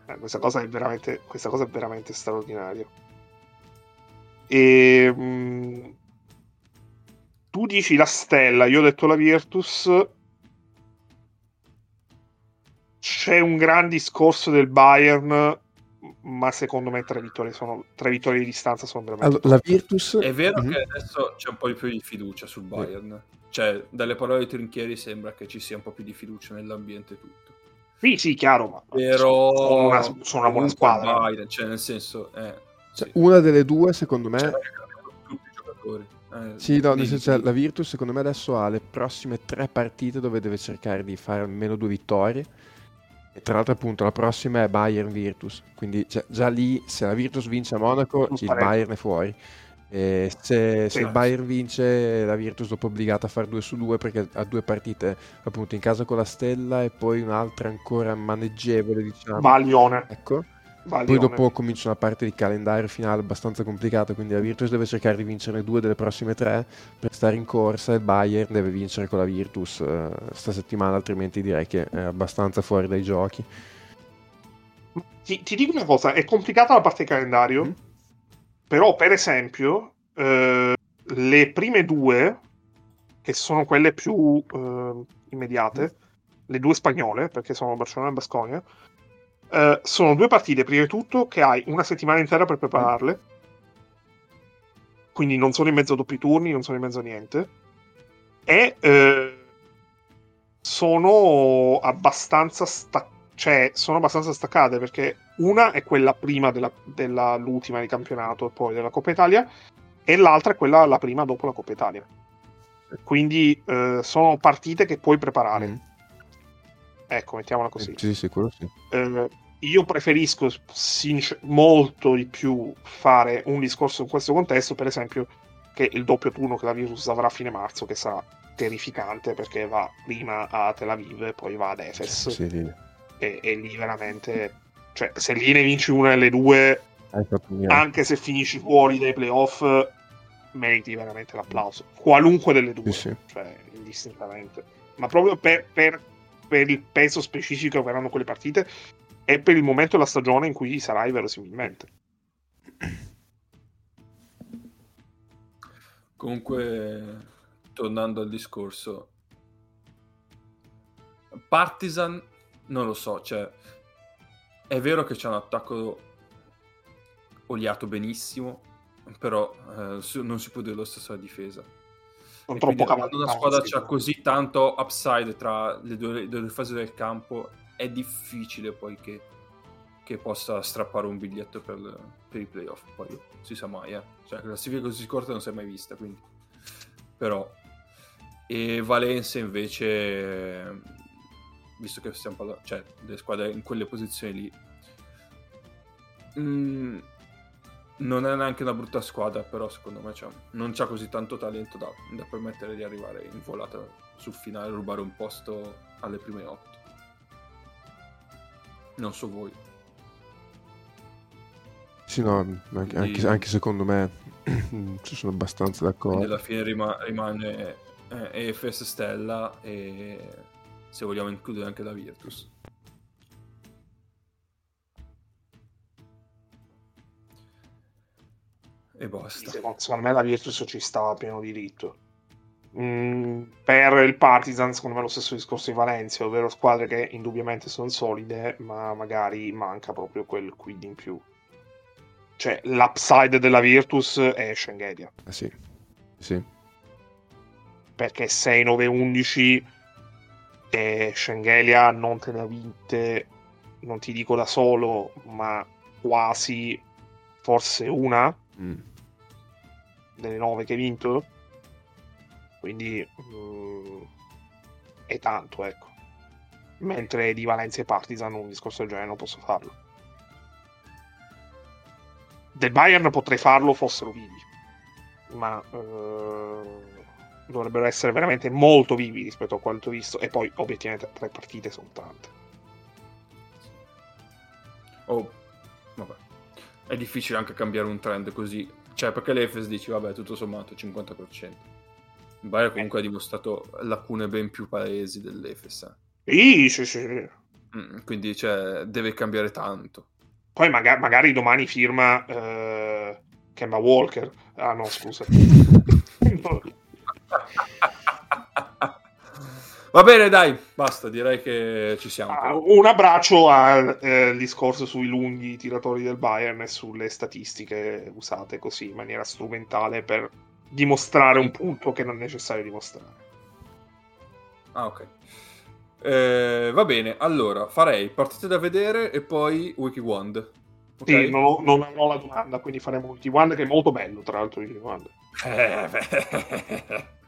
Eh, questa, cosa è veramente, questa cosa è veramente straordinaria. E, mh, mm, tu dici la stella, io ho detto la Virtus. C'è un gran discorso del Bayern, ma secondo me tre vittorie, sono, tre vittorie di distanza sono veramente... Allora, la Virtus... È vero mm-hmm. che adesso c'è un po' di più di fiducia sul Bayern. Sì cioè, dalle parole di Trinchieri sembra che ci sia un po' più di fiducia nell'ambiente tutto. Sì, sì, chiaro, ma però sono una, sono una buona squadra. Biden, cioè, nel senso, eh, cioè, sì. una delle due, secondo me, cioè, tutti i giocatori. Eh, sì, no, nel senso, la Virtus, secondo me, adesso ha le prossime tre partite dove deve cercare di fare almeno due vittorie. E tra l'altro, appunto, la prossima è Bayern Virtus. Quindi, cioè, già lì, se la Virtus vince a Monaco, il Bayern è fuori. E se, se il Bayern vince, la Virtus dopo è obbligata a fare 2 su 2 perché ha due partite appunto in casa con la Stella e poi un'altra ancora maneggevole, diciamo. Baglione. Ecco. Baglione. Poi dopo comincia una parte di calendario finale abbastanza complicata, quindi la Virtus deve cercare di vincere due delle prossime tre per stare in corsa e il Bayern deve vincere con la Virtus eh, sta settimana, altrimenti direi che è abbastanza fuori dai giochi. Ti, ti dico una cosa, è complicata la parte di calendario. Mm però, per esempio, eh, le prime due, che sono quelle più eh, immediate, le due spagnole, perché sono Barcellona e Basconia, eh, sono due partite, prima di tutto, che hai una settimana intera per prepararle. Quindi non sono in mezzo a doppi turni, non sono in mezzo a niente. E eh, sono abbastanza staccate cioè, sono abbastanza staccate perché una è quella prima della, dell'ultima di campionato e poi della Coppa Italia e l'altra è quella la prima dopo la Coppa Italia. Quindi eh, sono partite che puoi preparare. Mm. Ecco, mettiamola così. Sì, sicuro sì. Eh, io preferisco sincer- molto di più fare un discorso in questo contesto, per esempio, che il doppio turno che la Virus avrà a fine marzo, che sarà terrificante perché va prima a Tel Aviv e poi va ad Efes. Sì, sì e, e lì veramente, cioè, se lì ne vinci una delle due, anche se finisci fuori dai playoff, meriti veramente l'applauso. Qualunque delle due, sì, cioè, indistintamente. Ma proprio per, per, per, il peso specifico che avranno quelle partite e per il momento della stagione in cui sarai verosimilmente. Comunque, tornando al discorso, Partizan non lo so, cioè, è vero che c'è un attacco oliato benissimo, però eh, non si può dire lo stesso alla difesa. Non troppo quando una squadra ha così tanto upside tra le due, le due, fasi del campo, è difficile poi che, che possa strappare un biglietto per, per, i playoff. Poi si sa mai, eh. Cioè, la classifica così corta non si è mai vista, quindi. Però. E Valencia invece visto che stiamo parlando, cioè, delle squadre in quelle posizioni lì, mm, non è neanche una brutta squadra, però secondo me c'ha, non c'ha così tanto talento da, da, permettere di arrivare in volata sul finale e rubare un posto alle prime otto. Non so voi. Sì, no, anche, anche, anche secondo me *clears throat* ci sono abbastanza d'accordo. Quindi alla fine rima, rimane eh, EFS Stella e se vogliamo includere anche la Virtus. E basta. Secondo me la Virtus ci stava a pieno diritto. Mm, per il Partizan, secondo me, lo stesso discorso di Valencia, ovvero squadre che indubbiamente sono solide, ma magari manca proprio quel quid in più. Cioè, l'upside della Virtus è Schengelia. Eh sì. sì. Perché 6-9-11 e Schengelia non te ne ha vinte, non ti dico da solo, ma quasi, forse una mm. Delle nove che hai vinto. Quindi mm, è tanto, ecco. Mentre di Valencia e Partizan un discorso del genere non posso farlo. Del Bayern potrei farlo fossero vivi, ma eh, dovrebbero essere veramente molto vivi rispetto a quanto visto. E poi, obiettivamente, tre partite sono tante. Oh, vabbè. È difficile anche cambiare un trend così. Cioè, perché l'Efes dici, vabbè, tutto sommato 50%. Il Bayern comunque ha dimostrato lacune ben più palesi dell'Efes. Sì, sì, sì. Mm, quindi, cioè, deve cambiare tanto. Poi maga- magari domani firma eh, Kemba Walker. Ah no, scusa. *laughs* *laughs* *laughs* Va bene, dai, basta, direi che ci siamo. Ah, un abbraccio al eh, discorso sui lunghi tiratori del Bayern e sulle statistiche usate così in maniera strumentale per dimostrare un punto che non è necessario dimostrare. Ah, ok. Eh, va bene, allora farei partite da vedere e poi Wiki Wand. Okay? Sì, non, ho, non, avrò la domanda, quindi faremo Wiki Wand che è molto bello, tra l'altro, *laughs*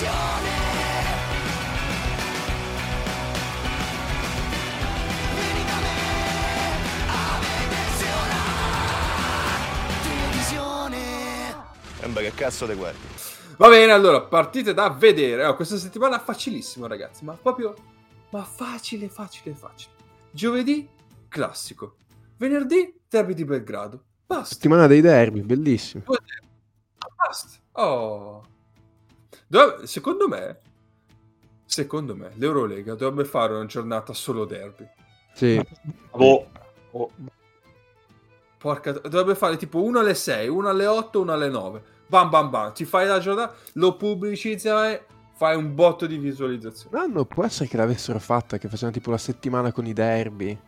Eh, beh. Sembra che cazzo te guardi. Va bene, allora, partite da vedere. Oh, questa settimana facilissimo, ragazzi, ma proprio... Ma facile, facile, facile. Giovedì, classico. Venerdì, derby di Belgrado. Basta. Settimana dei derby, bellissimo. Basta. Oh. Dov- secondo me, secondo me, l'Eurolega dovrebbe fare una giornata solo derby. Sì. Oh. Oh. Porca, dovrebbe fare tipo uno alle 6, uno alle 8, uno alle 9. Bam bam bam, ti fai la giornata, lo pubblicizza e fai un botto di visualizzazione. L'anno può essere che l'avessero fatta, che facevano tipo la settimana con i derby.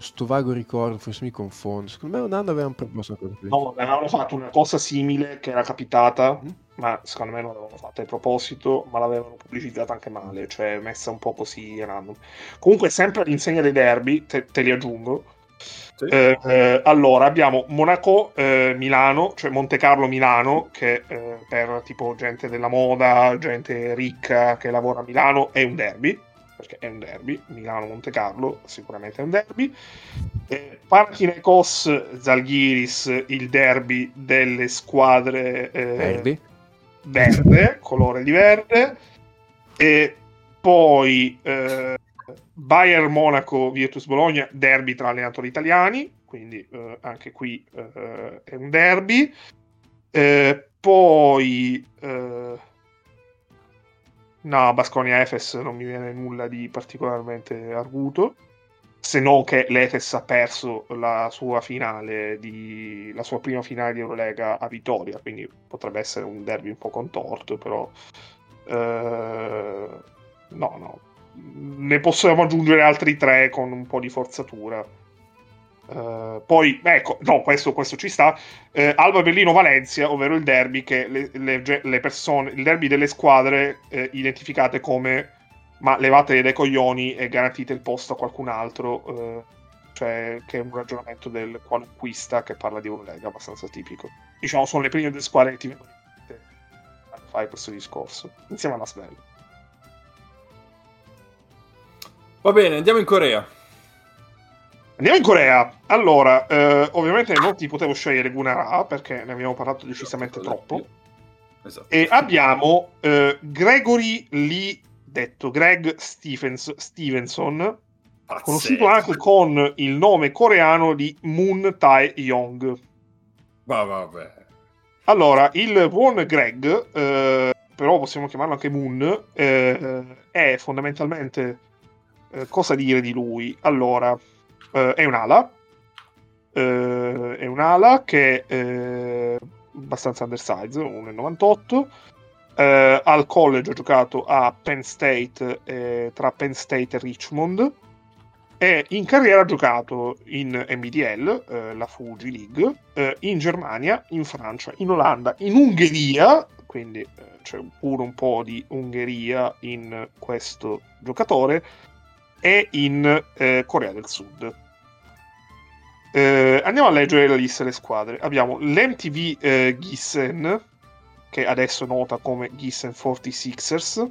Sto vago ricordo, forse mi confondo. Secondo me un anno avevano proposto una cosa così. No, avevano fatto una cosa simile che era capitata, ma secondo me non l'avevano fatta a proposito, ma l'avevano pubblicizzata anche male, cioè messa un po' così random. Comunque, sempre all'insegna dei derby, te, te li aggiungo, sì. Eh, eh, allora abbiamo Monaco eh, Milano, cioè Monte Carlo Milano, che eh, per tipo gente della moda, gente ricca che lavora a Milano è un derby, perché è un derby, Milano-Monte Carlo sicuramente è un derby. Eh, Panathinaikos Zalgiris, il derby delle squadre eh, verde, colore di verde. E poi eh, Bayern Monaco, Virtus Bologna, derby tra allenatori italiani, quindi eh, anche qui eh, è un derby. Eh, poi eh, no, Basconia Efes non mi viene nulla di particolarmente arguto. Se non che l'Efes ha perso la sua finale di, la sua prima finale di Eurolega a Vittoria, quindi potrebbe essere un derby un po' contorto, però eh, no, no, ne possiamo aggiungere altri tre con un po' di forzatura. Uh, poi, ecco, no, questo, questo ci sta. Uh, Alba Berlino Valencia, ovvero il derby che le, le, le persone, il derby delle squadre uh, identificate come ma levate dai coglioni e garantite il posto a qualcun altro. cioè, che è un ragionamento del qualunquista che parla di Eurolega abbastanza tipico. Diciamo, sono le prime due squadre che ti vengono in mente fare questo discorso, insieme alla Svel. Va bene, andiamo in Corea. Andiamo in Corea. Allora, eh, ovviamente non ti potevo scegliere Gunara perché ne abbiamo parlato decisamente esatto, troppo. Esatto. E abbiamo eh, Gregory Lee, detto Greg Stephens, Stevenson, Pazzesco. conosciuto anche con il nome coreano di Moon Tae-yong. Ma vabbè. Allora, il buon Greg, eh, però possiamo chiamarlo anche Moon, eh, è fondamentalmente eh, cosa dire di lui? Allora, eh, è un'ala. Eh, è un'ala che è eh, abbastanza undersized, 1,98. Eh, al college ho giocato a Penn State, tra Penn State e Richmond. E in carriera ha giocato in NBDL, eh, la Fuji League, eh, in Germania, in Francia, in Olanda, in Ungheria, quindi eh, c'è pure un po' di Ungheria in questo giocatore, e in eh, Corea del Sud. Eh, andiamo a leggere la lista delle squadre. Abbiamo l'MTV eh, Gissen, che adesso è nota come Gissen 46ers,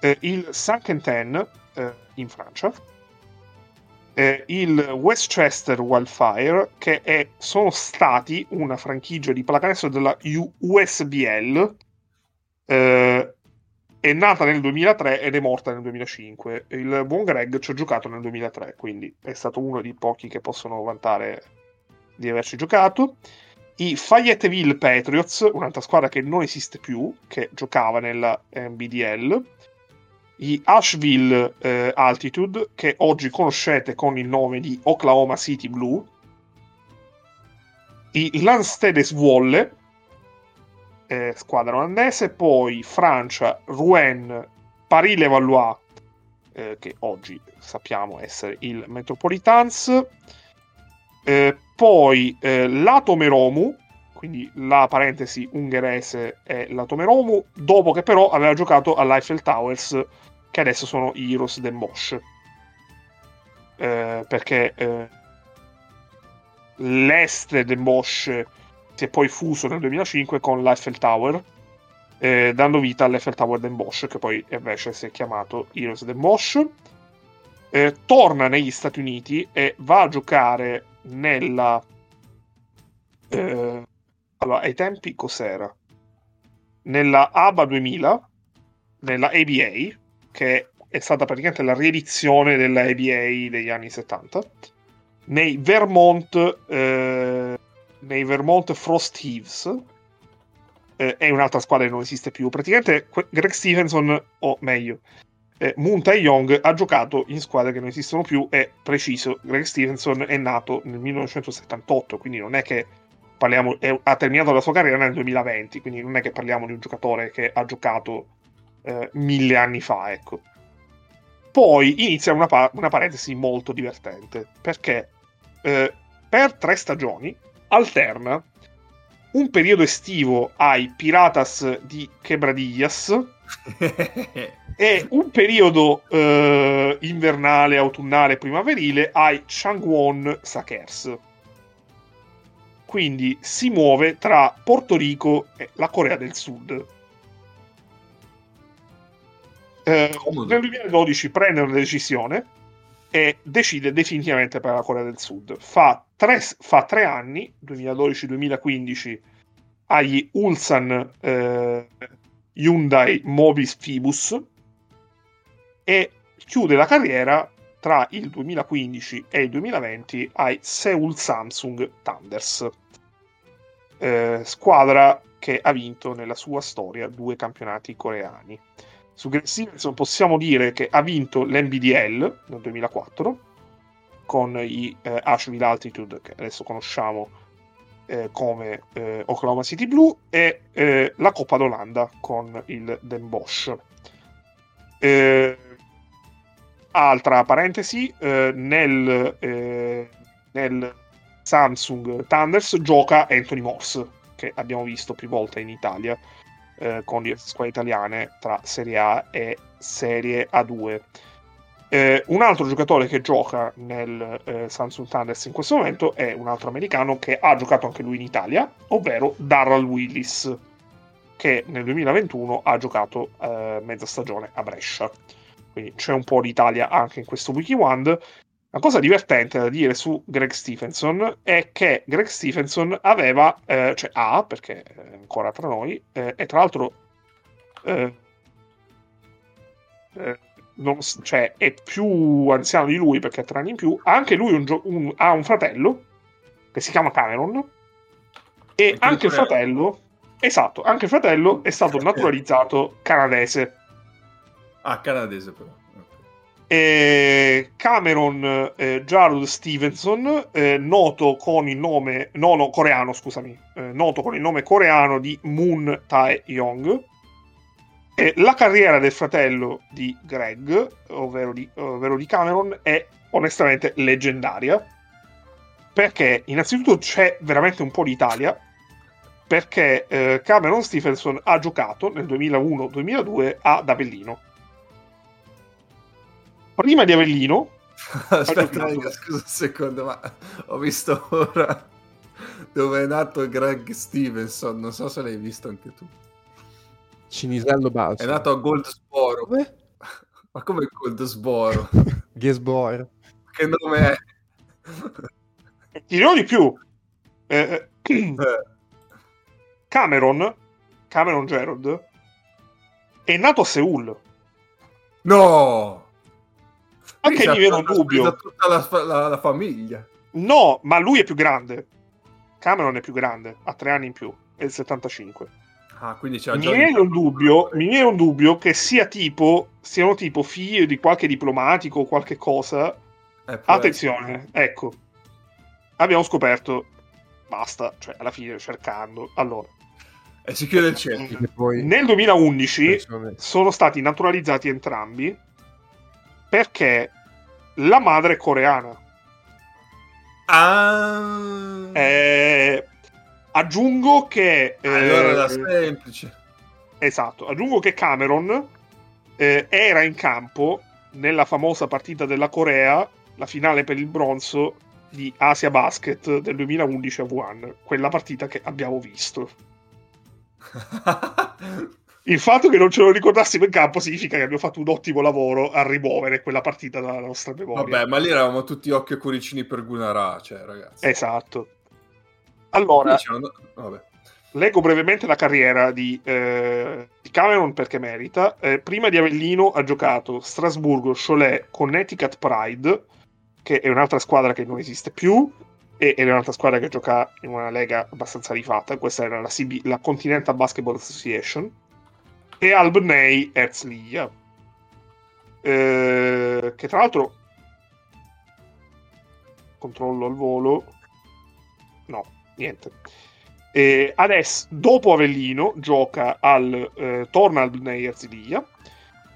eh, il Saint-Quentin eh, in Francia, eh, il Westchester Wildfire, che è, sono stati una franchigia di pallacanestro della U- USBL, è nata nel 2003 ed è morta nel 2005. Il buon Greg ci ha giocato nel 2003, quindi è stato uno dei pochi che possono vantare di averci giocato. I Fayetteville Patriots, un'altra squadra che non esiste più, che giocava nella NBDL. I Asheville eh, Altitude, che oggi conoscete con il nome di Oklahoma City Blue. I Lanstedes Wolle, eh, squadra olandese, poi Francia, Rouen, Paris-Levallois, eh, che oggi sappiamo essere il Metropolitans, eh, poi eh, Latomeromu, quindi la parentesi ungherese è Latomeromu, dopo che però aveva giocato all'Eiffel Towers, che adesso sono i Heroes Mosh. Eh, perché eh, l'est del Mosh si è poi fuso nel 2005 con l'Eiffel Tower, eh, dando vita all'Eiffel Tower Den Bosch, che poi invece si è chiamato Heroes Den Bosch. Eh, torna negli Stati Uniti e va a giocare nella... Eh, allora, ai tempi cos'era? Nella ABA 2000, nella ABA, che è stata praticamente la riedizione della ABA degli anni 70, nei Vermont eh, nei Vermont Frost Thieves eh, è un'altra squadra che non esiste più. Praticamente Greg Stevenson, o meglio, eh, Moon Tae Young ha giocato in squadre che non esistono più. È preciso, Greg Stevenson è nato nel 1978, quindi non è che parliamo, è, ha terminato la sua carriera nel 2020, quindi non è che parliamo di un giocatore che ha giocato eh, mille anni fa, ecco. Poi inizia una, pa- una parentesi molto divertente, perché eh, per tre stagioni alterna un periodo estivo ai Piratas di Quebradillas *laughs* e un periodo eh, invernale, autunnale, primaverile ai Changwon Sakers. Quindi si muove tra Porto Rico e la Corea del Sud. Eh, nel 2012 prende una decisione e decide definitivamente per la Corea del Sud. Fa tre, fa tre anni, 2012-2015, agli Ulsan eh, Hyundai Mobis Phoebus e chiude la carriera tra il 2015 e il 2020 ai Seoul Samsung Thunders, eh, squadra che ha vinto nella sua storia due campionati coreani. Su Greg Stevenson possiamo dire che ha vinto l'NBDL nel 2004 con i eh, Asheville Altitude che adesso conosciamo eh, come eh, Oklahoma City Blue e eh, la Coppa d'Olanda con il Den Bosch. Eh, altra parentesi, eh, nel, nel Samsung Thunders gioca Anthony Morse che abbiamo visto più volte in Italia eh, con le squadre italiane tra Serie A e Serie A2. Eh, un altro giocatore che gioca nel eh, Samsung Thunders in questo momento è un altro americano che ha giocato anche lui in Italia, ovvero Darrell Willis, che nel 2021 ha giocato eh, mezza stagione a Brescia. Quindi c'è un po' d'Italia anche in questo Wiki One. La cosa divertente da dire su Greg Stephenson è che Greg Stephenson aveva, eh, cioè ha, perché è ancora tra noi, eh, e tra l'altro eh, non, cioè, è più anziano di lui perché ha tre anni in più, anche lui un, un, ha un fratello che si chiama Cameron e anche il fratello, esatto, anche il fratello è stato naturalizzato canadese. Ah, canadese però. E Cameron eh, Gerald Stevenson, eh, noto con il nome, no, no, coreano, scusami, eh, noto con il nome coreano di Moon Tae-yong. E la carriera del fratello di Greg, ovvero di, ovvero di Cameron, è onestamente leggendaria. Perché innanzitutto c'è veramente un po' di Italia, perché eh, Cameron Stevenson ha giocato nel 2001-2002 ad Avellino prima di Avellino *laughs* Aspetta, raga, scusa un secondo, ma ho visto ora dove è nato Greg Stevenson, non so se l'hai visto anche tu. Cinisello Balso. È nato a Goldsboro. Come? *laughs* Ma come Goldsboro? *laughs* Gesboro. Che nome è? Ti dirò di più. Eh, eh. *clears throat* Cameron, Cameron Gerald, è nato a Seoul. No! Anche lì era un dubbio. Tutta la, la, la, famiglia. No, ma lui è più grande. Cameron è più grande, ha tre anni in più, è il 75. Ah, quindi c'è mi viene un dubbio, mi viene un dubbio che sia tipo, siano tipo figlio di qualche diplomatico o qualche cosa. Eh, Attenzione, essere. ecco. Abbiamo scoperto, basta, cioè alla fine cercando. Allora, e si chiude il cerchio. Nel 2011 persone... sono stati naturalizzati entrambi perché la madre è coreana. Ah. Eh, aggiungo che... Allora era eh, semplice. Esatto, aggiungo che Cameron eh, era in campo nella famosa partita della Corea, la finale per il bronzo di Asia Basket del 2011 a Wuhan, quella partita che abbiamo visto. *laughs* Il fatto che non ce lo ricordassimo in campo significa che abbiamo fatto un ottimo lavoro a rimuovere quella partita dalla nostra memoria. Vabbè, ma lì eravamo tutti occhi e cuoricini per Gunara, cioè, ragazzi. Esatto. Allora, Vabbè. leggo brevemente la carriera di, eh, di Cameron perché merita. Eh, prima di Avellino ha giocato Strasburgo, Cholet, Connecticut Pride, che è un'altra squadra che non esiste più, e è un'altra squadra che gioca in una lega abbastanza rifatta. Questa era la, CB, la Continental Basketball Association. E Albney Herzliya, eh, che tra l'altro controllo al volo. No, niente. E adesso, dopo Avellino, gioca al eh, torna al Bnei Herzliya,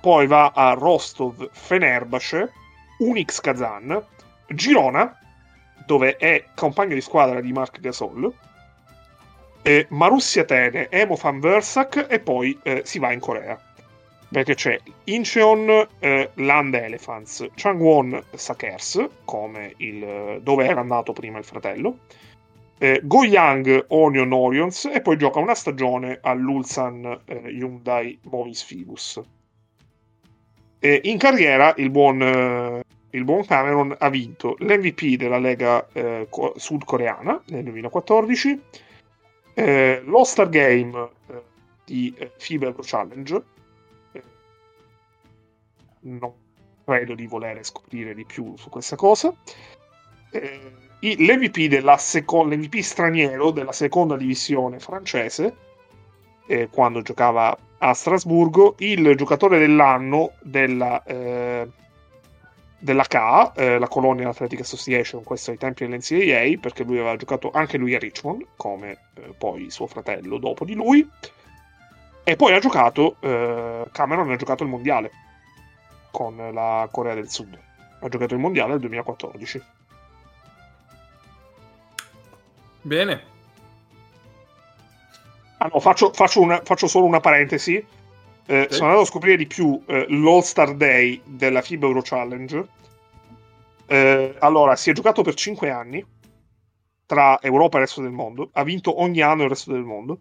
poi va a Rostov Fenerbahce, Unix Kazan, Girona dove è compagno di squadra di Mark Gasol, eh, Marussi Atene, Emo Fan Versak e poi eh, si va in Corea. Perché c'è Incheon eh, Land Elephants, Changwon Sakers, come il, dove era andato prima il fratello, eh, Goyang Onion Orions e poi gioca una stagione all'Ulsan eh, Hyundai Movis Fibus. in carriera il buon eh, il buon Cameron ha vinto l'MVP della Lega eh, sudcoreana nel 2014, eh, l'All-Star Game eh, di eh, FIBA Euro Challenge. Eh, non credo di volere scoprire di più su questa cosa. Eh, L'MVP, della seco- l'MVP straniero della seconda divisione francese, eh, quando giocava a Strasburgo, il giocatore dell'anno della della CA, eh, la Colonia Athletic Association, questo ai tempi dell'NCAA, perché lui aveva giocato anche lui a Richmond, come eh, poi suo fratello dopo di lui. E poi ha giocato, eh, Cameron ha giocato il mondiale con la Corea del Sud. Ha giocato il mondiale nel 2014. Bene. Ah no, faccio, faccio, una, faccio solo una parentesi eh, sì. Sono andato a scoprire di più eh, l'All-Star Day della FIBA Euro Challenge. Eh, allora, si è giocato per 5 anni tra Europa e il resto del mondo. Ha vinto ogni anno il resto del mondo.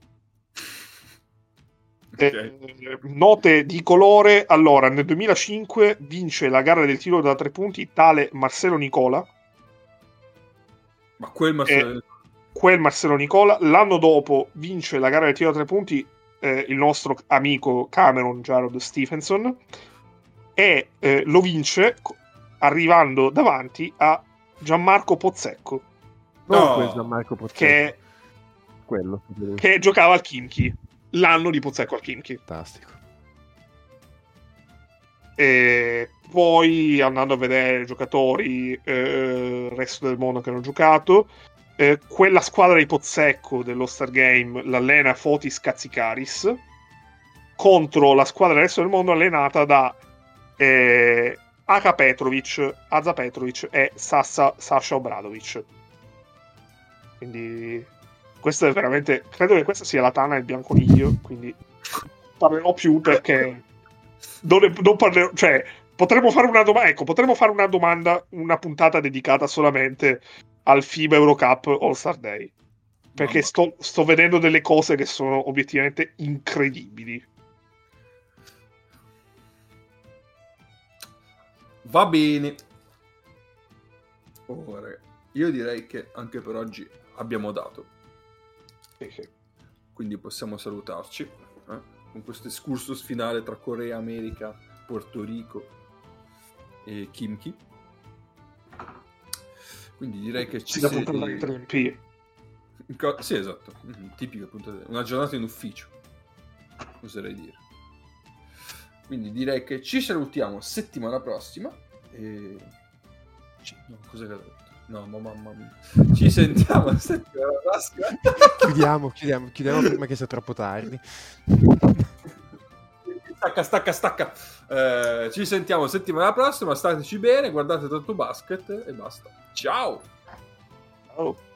Okay. Eh, note di colore. Allora, nel 2005 vince la gara del tiro da tre punti tale Marcelo Nicola. Ma quel Marcelo, eh, quel Marcelo Nicola. L'anno dopo vince la gara del tiro da tre punti eh, il nostro amico Cameron Jared Stephenson e eh, lo vince arrivando davanti a Gianmarco Pozzecco. No, no Gianmarco Pozzecco. Che, Quello. che giocava al Kimchi l'anno di Pozzecco al Kimchi. Fantastico. E poi andando a vedere i giocatori, eh, il resto del mondo che hanno giocato, eh, quella squadra di Pozzecco dello Star Game l'allena Fotis Katsikaris contro la squadra del resto del mondo allenata da eh, Aka Petrovic, Aza Petrovic e Sassa, Sasha Obradovic. Quindi questo è veramente credo che questa sia la Tana e il Bianconiglio, quindi parlerò più perché non, non parlerò, cioè potremmo fare una domanda. Ecco, potremmo fare una domanda, una puntata dedicata solamente al FIBA Eurocup All Star Day. Perché sto, sto vedendo delle cose che sono obiettivamente incredibili. Va bene. Ora, io direi che anche per oggi abbiamo dato. Quindi possiamo salutarci eh? con questo excursus finale tra Corea, America, Porto Rico e Kimchi. Quindi direi che ci si... Si Co- sì, esatto. Mm-hmm. Tipica puntata. Una giornata in ufficio. Oserei dire. Quindi direi che ci salutiamo settimana prossima. E... No, cos'è che ho detto? No, ma mamma mia. Ci sentiamo *laughs* settimana prossima. chiudiamo, chiudiamo, chiudiamo prima che sia troppo tardi. Stacca, stacca, stacca. Eh, ci sentiamo settimana prossima. Stateci bene, guardate tanto basket e basta. Ciao. Ciao.